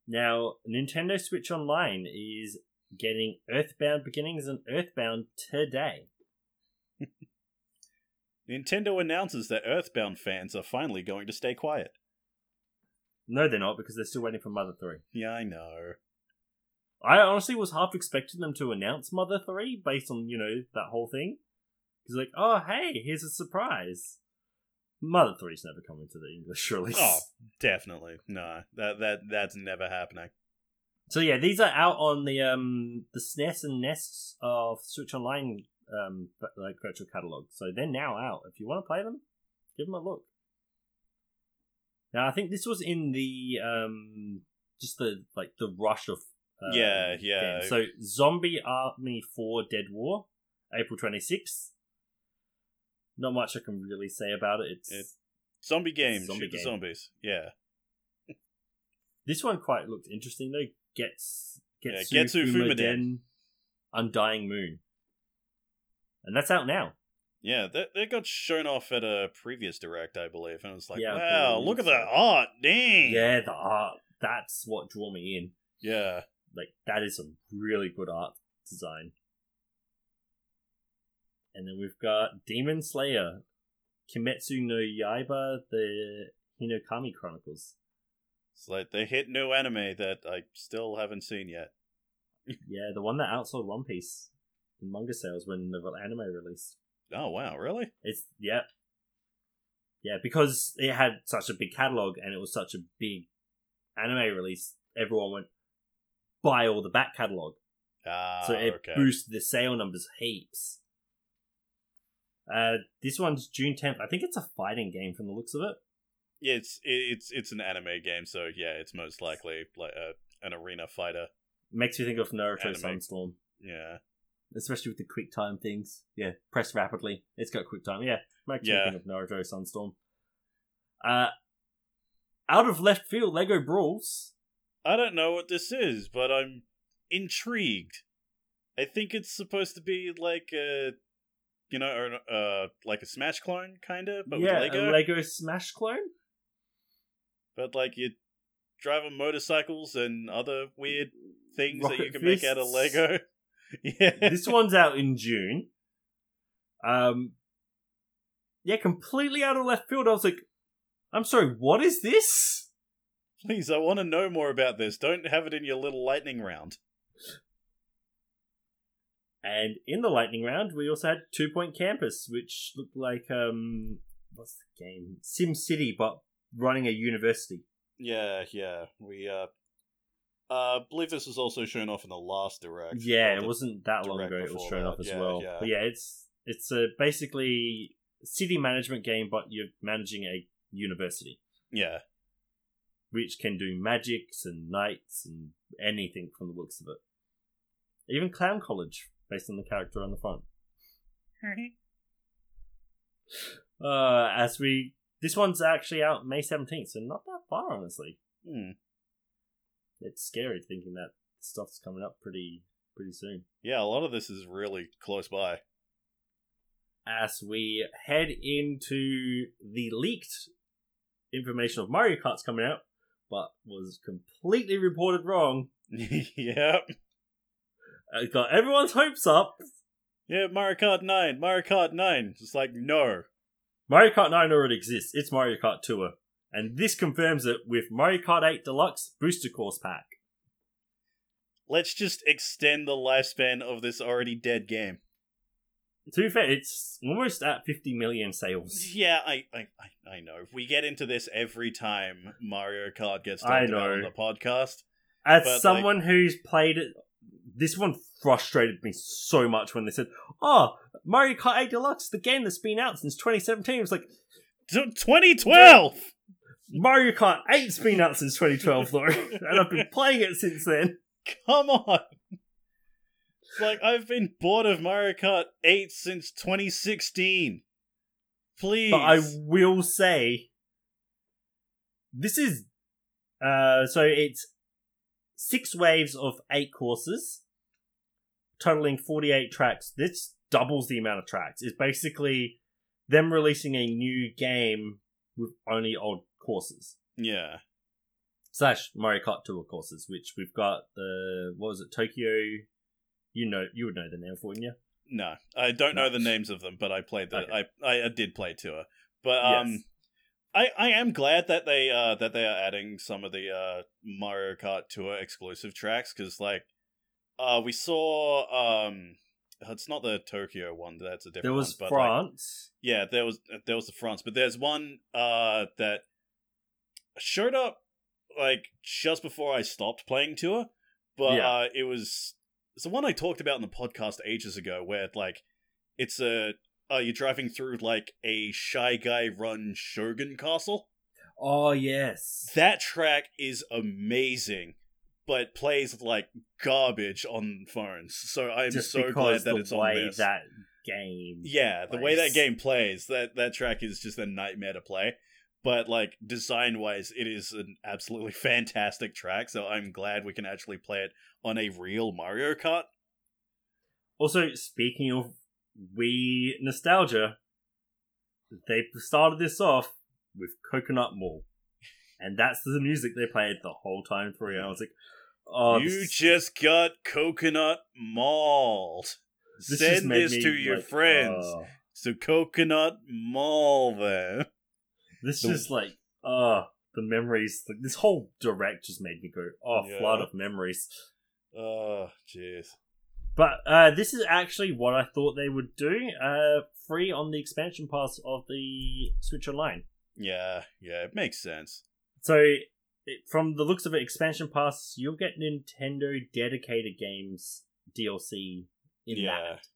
[SPEAKER 1] Now, Nintendo Switch Online is getting Earthbound Beginnings and Earthbound today.
[SPEAKER 2] Nintendo announces that Earthbound fans are finally going to stay quiet.
[SPEAKER 1] No, they're not because they're still waiting for Mother 3.
[SPEAKER 2] Yeah, I know.
[SPEAKER 1] I honestly was half expecting them to announce Mother 3 based on, you know, that whole thing. He's like, oh, hey, here's a surprise. Mother 3's never coming to the English release.
[SPEAKER 2] Oh, definitely. No, that that that's never happening.
[SPEAKER 1] So yeah, these are out on the um the SNES and NES of Switch Online um like virtual catalog. So they're now out. If you want to play them, give them a look. Now I think this was in the um just the like the rush of um,
[SPEAKER 2] Yeah, yeah.
[SPEAKER 1] So Zombie Army Four Dead War, April twenty sixth. Not much I can really say about it. It's
[SPEAKER 2] It- Zombie games,
[SPEAKER 1] Zombie
[SPEAKER 2] shoot the zombies. Yeah.
[SPEAKER 1] This one quite looked interesting though. Gets Getsu,
[SPEAKER 2] Yeah, Getsu
[SPEAKER 1] Fuma
[SPEAKER 2] Den.
[SPEAKER 1] Undying Moon, and that's out now.
[SPEAKER 2] Yeah, that, that got shown off at a previous direct, I believe, and it was like,
[SPEAKER 1] Yeah,
[SPEAKER 2] wow, look at that art, dang.
[SPEAKER 1] Yeah, the art. That's what drew me in.
[SPEAKER 2] Yeah.
[SPEAKER 1] Like that is some really good art design. And then we've got Demon Slayer, Kimetsu no Yaiba, the Hinokami Chronicles.
[SPEAKER 2] It's like they hit new anime that I still haven't seen yet.
[SPEAKER 1] Yeah, the one that outsold One Piece in manga sales when the anime released.
[SPEAKER 2] Oh wow, really?
[SPEAKER 1] It's yeah, yeah, because it had such a big catalog and it was such a big anime release. Everyone went buy all the back catalog,
[SPEAKER 2] Ah,
[SPEAKER 1] so it
[SPEAKER 2] okay.
[SPEAKER 1] boosted the sale numbers heaps. Uh, this one's June tenth. I think it's a fighting game from the looks of it.
[SPEAKER 2] Yeah, it's it's it's an anime game, so yeah, it's most likely like a, an arena fighter.
[SPEAKER 1] Makes you think of Naruto
[SPEAKER 2] Anime.
[SPEAKER 1] Sunstorm,
[SPEAKER 2] Yeah,
[SPEAKER 1] especially with the quick time things. Yeah, press rapidly. It's got quick time. Yeah, makes
[SPEAKER 2] Yeah.
[SPEAKER 1] me think of Naruto Sunstorm. Uh, out of left field, Lego Brawls.
[SPEAKER 2] I don't know what this is, but I'm intrigued. I think it's supposed to be like a, you know, or, uh, like a Smash clone, kind of, but
[SPEAKER 1] yeah,
[SPEAKER 2] with Lego.
[SPEAKER 1] a Lego Smash clone.
[SPEAKER 2] but like you drive on motorcycles and other weird things that you
[SPEAKER 1] Rocket
[SPEAKER 2] can make out of. Lego. yeah,
[SPEAKER 1] this one's out in June. Um, yeah, completely out of left field. I was like, I'm sorry, what is this?
[SPEAKER 2] Please, I want to know more about this. Don't have it in your little lightning round.
[SPEAKER 1] And in the lightning round, we also had Two Point Campus, which looked like um, what's the game? SimCity, but running a university.
[SPEAKER 2] Yeah, yeah, we uh, uh, believe this was also shown off in the last direct.
[SPEAKER 1] Yeah, it wasn't that long ago. It was shown
[SPEAKER 2] that.
[SPEAKER 1] off as
[SPEAKER 2] Yeah,
[SPEAKER 1] well.
[SPEAKER 2] yeah.
[SPEAKER 1] But yeah, it's it's a basically city management game, but you're managing a university.
[SPEAKER 2] Yeah,
[SPEAKER 1] which can do magics and knights and anything from the looks of it. Even Clown College, based on the character on the front. Uh, as we, this one's actually out May seventeenth, so not that far, honestly.
[SPEAKER 2] Hmm.
[SPEAKER 1] It's scary thinking that stuff's coming up pretty pretty soon.
[SPEAKER 2] Yeah, a lot of this is really close by.
[SPEAKER 1] As we head into the leaked information of Mario Kart's coming out, but was completely reported wrong.
[SPEAKER 2] yep.
[SPEAKER 1] It got everyone's hopes up.
[SPEAKER 2] Yeah, Mario Kart 9, Mario Kart 9. It's like, no.
[SPEAKER 1] Mario Kart 9 already exists. It's Mario Kart Tour. And this confirms it with Mario Kart 8 Deluxe Booster Course Pack.
[SPEAKER 2] Let's just extend the lifespan of this already dead game.
[SPEAKER 1] To be fair, it's almost at 50 million sales.
[SPEAKER 2] Yeah, I, I, I, know. We get into this every time Mario Kart gets
[SPEAKER 1] I
[SPEAKER 2] talked about on the podcast,
[SPEAKER 1] As
[SPEAKER 2] But, like-
[SPEAKER 1] someone who's played it, this one frustrated me so much when they said, Oh, Mario Kart 8 Deluxe, the game that's been out since 2017. It was like,
[SPEAKER 2] 2012!
[SPEAKER 1] Mario Kart 8's been out since 2012, though, and I've been playing it since then.
[SPEAKER 2] Come on. Like I've been bored of Mario Kart 8 since 2016. Please.
[SPEAKER 1] But I will say, this is uh, so it's six waves of eight courses, totaling 48 tracks. This doubles the amount of tracks. It's basically them releasing a new game with only old courses.
[SPEAKER 2] yeah.
[SPEAKER 1] Slash Mario Kart Tour courses, which we've got the what was it, Tokyo you know you would know the name wouldn't you?
[SPEAKER 2] No, I don't know the names of them, but I played the
[SPEAKER 1] Okay.
[SPEAKER 2] I, I did play tour. But um
[SPEAKER 1] Yes.
[SPEAKER 2] I I am glad that they uh that they are adding some of the uh Mario Kart Tour exclusive tracks cuz like uh we saw um it's not the Tokyo one, that's a different
[SPEAKER 1] There was
[SPEAKER 2] one, but like,
[SPEAKER 1] France.
[SPEAKER 2] yeah, there was there was the France, but there's one uh that showed up like just before I stopped playing tour, but
[SPEAKER 1] Yeah.
[SPEAKER 2] uh it was it's the one I talked about in the podcast ages ago where like it's a uh you're driving through like a shy guy run shogun castle.
[SPEAKER 1] Oh yes.
[SPEAKER 2] That track is amazing. But plays like garbage on phones, so I'm
[SPEAKER 1] Just
[SPEAKER 2] so glad that it's on
[SPEAKER 1] way
[SPEAKER 2] this.
[SPEAKER 1] that game.
[SPEAKER 2] Yeah, the way that game plays, that that track is just a nightmare to play. But like design wise, it is an absolutely fantastic track. So I'm glad we can actually play it on a real Mario Kart.
[SPEAKER 1] Also, speaking of Wii nostalgia, they started this off with Coconut Mall. And that's the music they played the whole time through. I was like, oh,
[SPEAKER 2] you
[SPEAKER 1] this-
[SPEAKER 2] just got coconut mauled.
[SPEAKER 1] this
[SPEAKER 2] Send this
[SPEAKER 1] me,
[SPEAKER 2] to your
[SPEAKER 1] like,
[SPEAKER 2] friends.
[SPEAKER 1] oh.
[SPEAKER 2] So coconut mall them.
[SPEAKER 1] This
[SPEAKER 2] The-
[SPEAKER 1] just like, oh, the memories. Like, this whole direct just made me go, oh,
[SPEAKER 2] Yeah.
[SPEAKER 1] flood of memories.
[SPEAKER 2] Oh, jeez.
[SPEAKER 1] But uh, this is actually what I thought they would do. Uh, free on the expansion pass of the Switch Online.
[SPEAKER 2] Yeah, yeah, it makes sense.
[SPEAKER 1] So, it, from the looks of it, expansion pass, you'll get Nintendo dedicated games DLC in
[SPEAKER 2] Yeah.
[SPEAKER 1] that.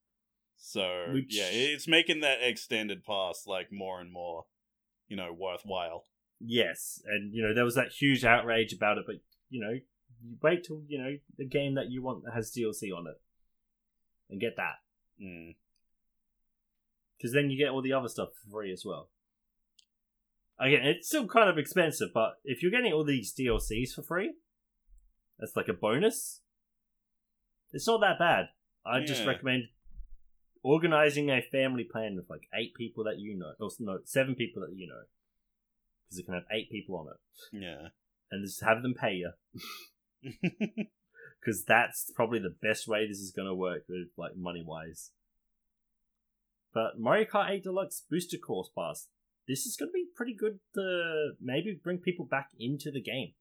[SPEAKER 2] So
[SPEAKER 1] Which-
[SPEAKER 2] yeah, it's making that extended pass like more and more, you know, worthwhile.
[SPEAKER 1] Yes, and you know there was that huge outrage about it, but you know, you wait till you know the game that you want that has DLC on it, and get that
[SPEAKER 2] Mm.
[SPEAKER 1] because then you get all the other stuff for free as well. Again, it's still kind of expensive, but if you're getting all these DLCs for free, that's like a bonus. It's not that bad. I just recommend organizing a family plan with like eight people that you know, or no, seven people that you know, because it can have eight people on it,
[SPEAKER 2] Yeah.
[SPEAKER 1] and just have them pay you. because that's probably the best way this is going to work with like money wise. But Mario Kart 8 Deluxe Booster Course Pass, this is going to be pretty good to maybe bring people back into the game.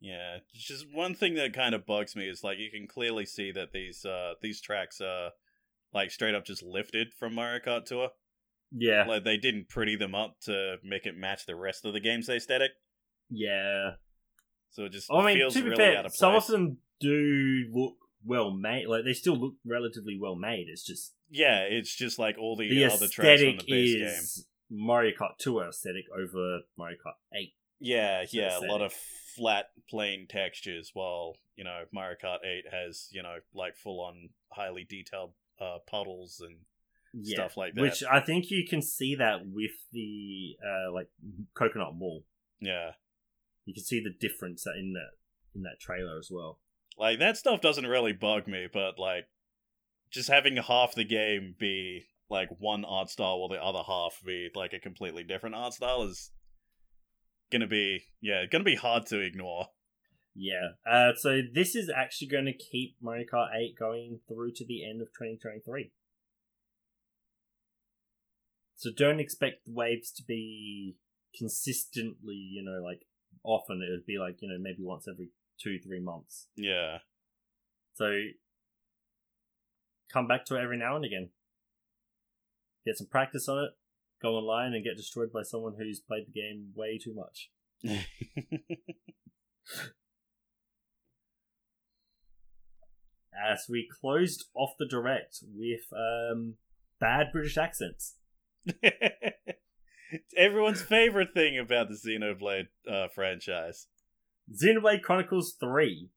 [SPEAKER 2] yeah. Just one thing that kind of bugs me is like you can clearly see that these uh these tracks are like straight up just lifted from Mario Kart Tour.
[SPEAKER 1] Yeah,
[SPEAKER 2] Like they didn't pretty them up to make it match the rest of the game's aesthetic.
[SPEAKER 1] yeah.
[SPEAKER 2] So it just
[SPEAKER 1] I mean,
[SPEAKER 2] feels
[SPEAKER 1] to be
[SPEAKER 2] really
[SPEAKER 1] fair,
[SPEAKER 2] out of place.
[SPEAKER 1] some of them do look well made. Like they still look relatively well made. It's just
[SPEAKER 2] Yeah, it's just like all the,
[SPEAKER 1] the
[SPEAKER 2] other tracks from the base game.
[SPEAKER 1] Mario Kart Tour aesthetic over Mario Kart 8.
[SPEAKER 2] Yeah, yeah, a lot of flat, plain textures, while you know Mario Kart Eight has you know like full on, highly detailed uh, puddles and
[SPEAKER 1] Yeah.
[SPEAKER 2] stuff like that.
[SPEAKER 1] Which I think you can see that with the uh, like Coconut Mall.
[SPEAKER 2] yeah,
[SPEAKER 1] You can see the difference in that in that trailer as well.
[SPEAKER 2] like that stuff doesn't really bug me, but like just having half the game be like one art style while the other half be like a completely different art style is gonna be yeah gonna be hard to ignore.
[SPEAKER 1] Yeah. Uh, so this is actually going to keep Mario Kart 8 going through to the end of 2023. So don't expect the waves to be consistently, you know, like often. It would be like, you know, maybe once every two, three months.
[SPEAKER 2] Yeah,
[SPEAKER 1] So come back to it every now and again. Get some practice on it, go online and get destroyed by someone who's played the game way too much. As we closed off the direct with um, bad British accents.
[SPEAKER 2] Everyone's favorite thing about the Xenoblade uh, franchise.
[SPEAKER 1] Xenoblade Chronicles Three.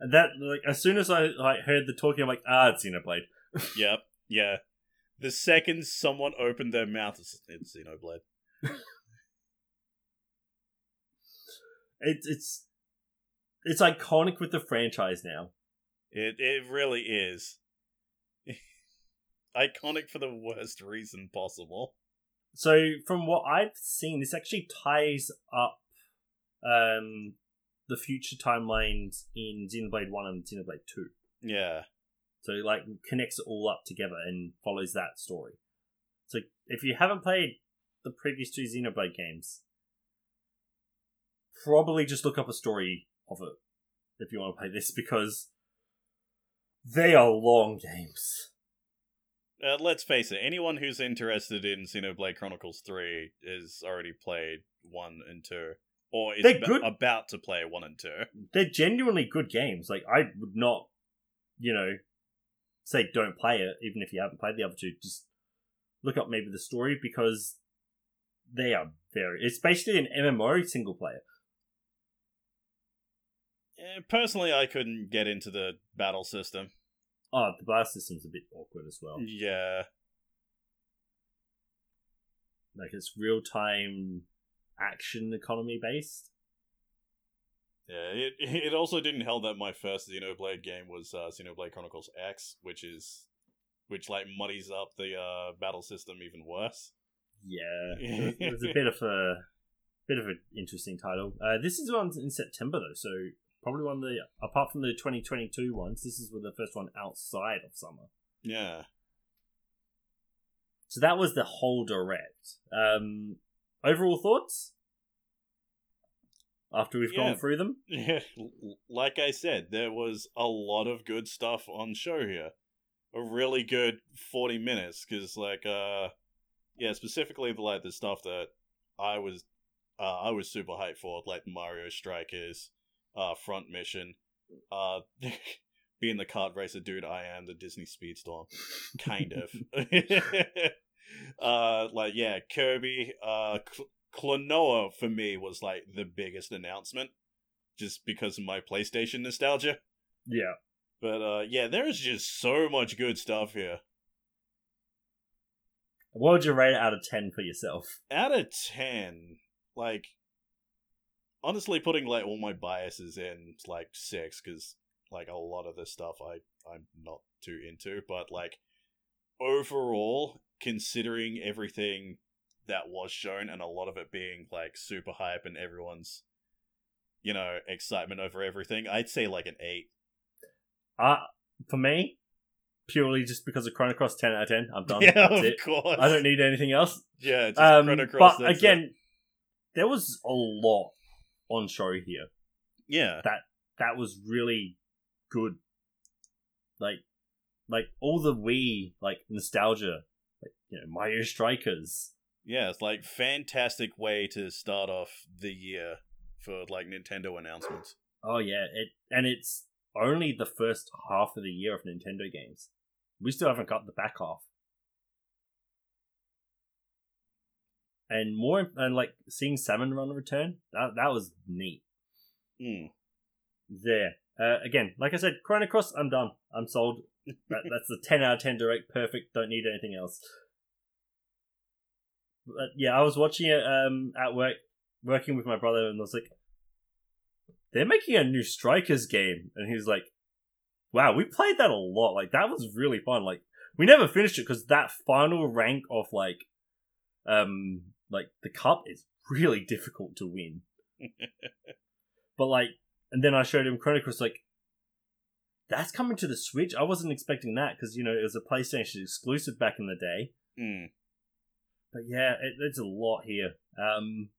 [SPEAKER 1] And that like as soon as I like heard the talking, I'm like, ah, it's Xenoblade.
[SPEAKER 2] Yep, yeah. The second someone opened their mouth, it's, it's Xenoblade.
[SPEAKER 1] It's it's it's iconic with the franchise now.
[SPEAKER 2] It it really is. Iconic for the worst reason possible.
[SPEAKER 1] So from what I've seen, this actually ties up um the future timelines in Xenoblade One and Xenoblade Two.
[SPEAKER 2] Yeah.
[SPEAKER 1] So it, like connects it all up together and follows that story. So if you haven't played the previous two Xenoblade games, probably just look up a story of it if you want to play this because they are long games.
[SPEAKER 2] Uh, let's face it, anyone who's interested in Xenoblade Chronicles 3 has already played 1 and 2. Or is ab-
[SPEAKER 1] good.
[SPEAKER 2] about to play 1 and 2.
[SPEAKER 1] They're genuinely good games. Like I would not, you know, say don't play it even if you haven't played the other two. Just look up maybe the story because they are very. It's basically an MMO single player.
[SPEAKER 2] Eh, personally, I couldn't get into the battle system.
[SPEAKER 1] Oh, the blast system's a bit awkward as well.
[SPEAKER 2] Yeah.
[SPEAKER 1] Like it's real time action economy based.
[SPEAKER 2] Yeah, it it also didn't help that my first Xenoblade game was uh, Xenoblade Chronicles X, which is which like muddies up the uh, battle system even worse.
[SPEAKER 1] Yeah, it was, it was a bit of a bit of an interesting title. Uh, this is one in September though, so probably one of the apart from the 2022 ones, this is the first one outside of summer.
[SPEAKER 2] Yeah.
[SPEAKER 1] So that was the whole direct. Um, overall thoughts after we've
[SPEAKER 2] Yeah.
[SPEAKER 1] gone through them.
[SPEAKER 2] Yeah, like I said, there was a lot of good stuff on show here. A really good 40 minutes cuz like uh yeah, specifically the like the stuff that I was uh I was super hyped for like Mario Strikers uh front mission uh being the kart racer dude I am the Disney Speedstorm kind of uh like yeah, Kirby uh Cl- Klonoa for me was like the biggest announcement just because of my PlayStation nostalgia.
[SPEAKER 1] Yeah.
[SPEAKER 2] But uh yeah, there is just so much good stuff here.
[SPEAKER 1] What would you rate it out of 10 for yourself?
[SPEAKER 2] Out of 10, like honestly putting like all my biases in like 6 cuz like a lot of this stuff I I'm not too into, but like overall considering everything that was shown and a lot of it being like super hype and everyone's you know excitement over everything, I'd say like an 8.
[SPEAKER 1] Uh, for me, purely just because of Chrono Cross 10 out of 10, I'm done.
[SPEAKER 2] Yeah,
[SPEAKER 1] That's
[SPEAKER 2] of
[SPEAKER 1] it.
[SPEAKER 2] course.
[SPEAKER 1] I don't need anything else.
[SPEAKER 2] Yeah, just
[SPEAKER 1] Um,
[SPEAKER 2] Chrono Cross.
[SPEAKER 1] but
[SPEAKER 2] that's it.
[SPEAKER 1] again, there was a lot on show here.
[SPEAKER 2] yeah,
[SPEAKER 1] That that was really good. Like, like all the Wii like nostalgia, like you know Mario Strikers.
[SPEAKER 2] yeah, it's like fantastic way to start off the year for like Nintendo announcements.
[SPEAKER 1] Oh yeah, it and it's only the first half of the year of Nintendo games. We still haven't got the back half. And more and like seeing Salmon Run return, that that was neat.
[SPEAKER 2] Mm.
[SPEAKER 1] There. Uh, again, like I said, Chrono Cross, I'm done. I'm sold. That, that's the 10 out of 10 direct. Perfect. Don't need anything else. But yeah, I was watching it um, at work, working with my brother, and I was like, they're making a new Strikers game. And he's like, wow, we played that a lot. Like, that was really fun. Like, we never finished it because that final rank of, like, um, like, the cup is really difficult to win. but, like, and then I showed him Chrono Cross, like, that's coming to the Switch. I wasn't expecting that because, you know, it was a PlayStation exclusive back in the day.
[SPEAKER 2] Mm.
[SPEAKER 1] But yeah, it, it's a lot here. Um,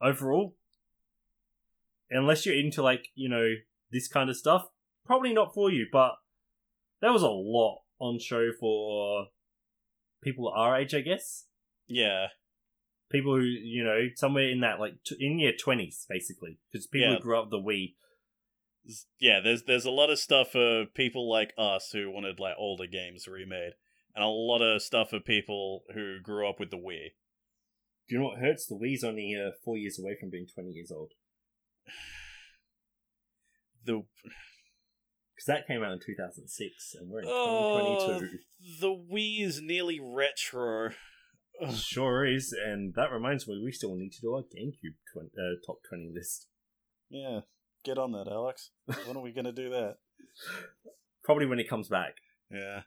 [SPEAKER 1] overall, unless you're into like you know this kind of stuff, probably not for you. But there was a lot on show for people our age, I guess.
[SPEAKER 2] Yeah,
[SPEAKER 1] People who you know somewhere in that like t- in your twenties, basically, because people
[SPEAKER 2] Yeah.
[SPEAKER 1] who grew up the Wii.
[SPEAKER 2] yeah. There's there's a lot of stuff for people like us who wanted like older games remade, and a lot of stuff for people who grew up with the Wii.
[SPEAKER 1] Do you know what hurts? The Wii's only uh, four years away from being 20 years old.
[SPEAKER 2] The
[SPEAKER 1] Because that came out in 2006, and we're in
[SPEAKER 2] oh,
[SPEAKER 1] 2022.
[SPEAKER 2] the Wii is nearly retro. Ugh.
[SPEAKER 1] Sure is, and that reminds me, we still need to do our GameCube twen- uh, top 20 list.
[SPEAKER 2] Yeah, get on that, Alex. When are we gonna do that?
[SPEAKER 1] Probably when it comes back.
[SPEAKER 2] Yeah.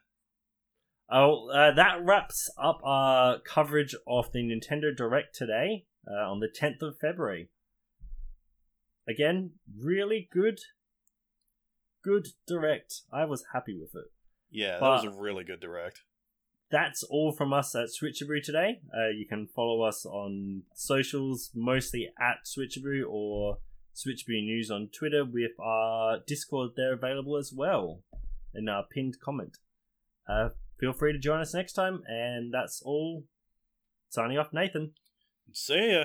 [SPEAKER 1] Oh, uh, that wraps up our coverage of the Nintendo Direct today uh, on the 10th of February. Again, really good, good Direct. I was happy with it.
[SPEAKER 2] Yeah, that
[SPEAKER 1] But-
[SPEAKER 2] was a really good direct.
[SPEAKER 1] That's all from us at Switcheroo today. Uh, you can follow us on socials, mostly at Switcheroo or Switcheroo News on Twitter, with our Discord there available as well in our pinned comment. Uh, feel free to join us next time, and that's all. Signing off, Nathan.
[SPEAKER 2] See ya.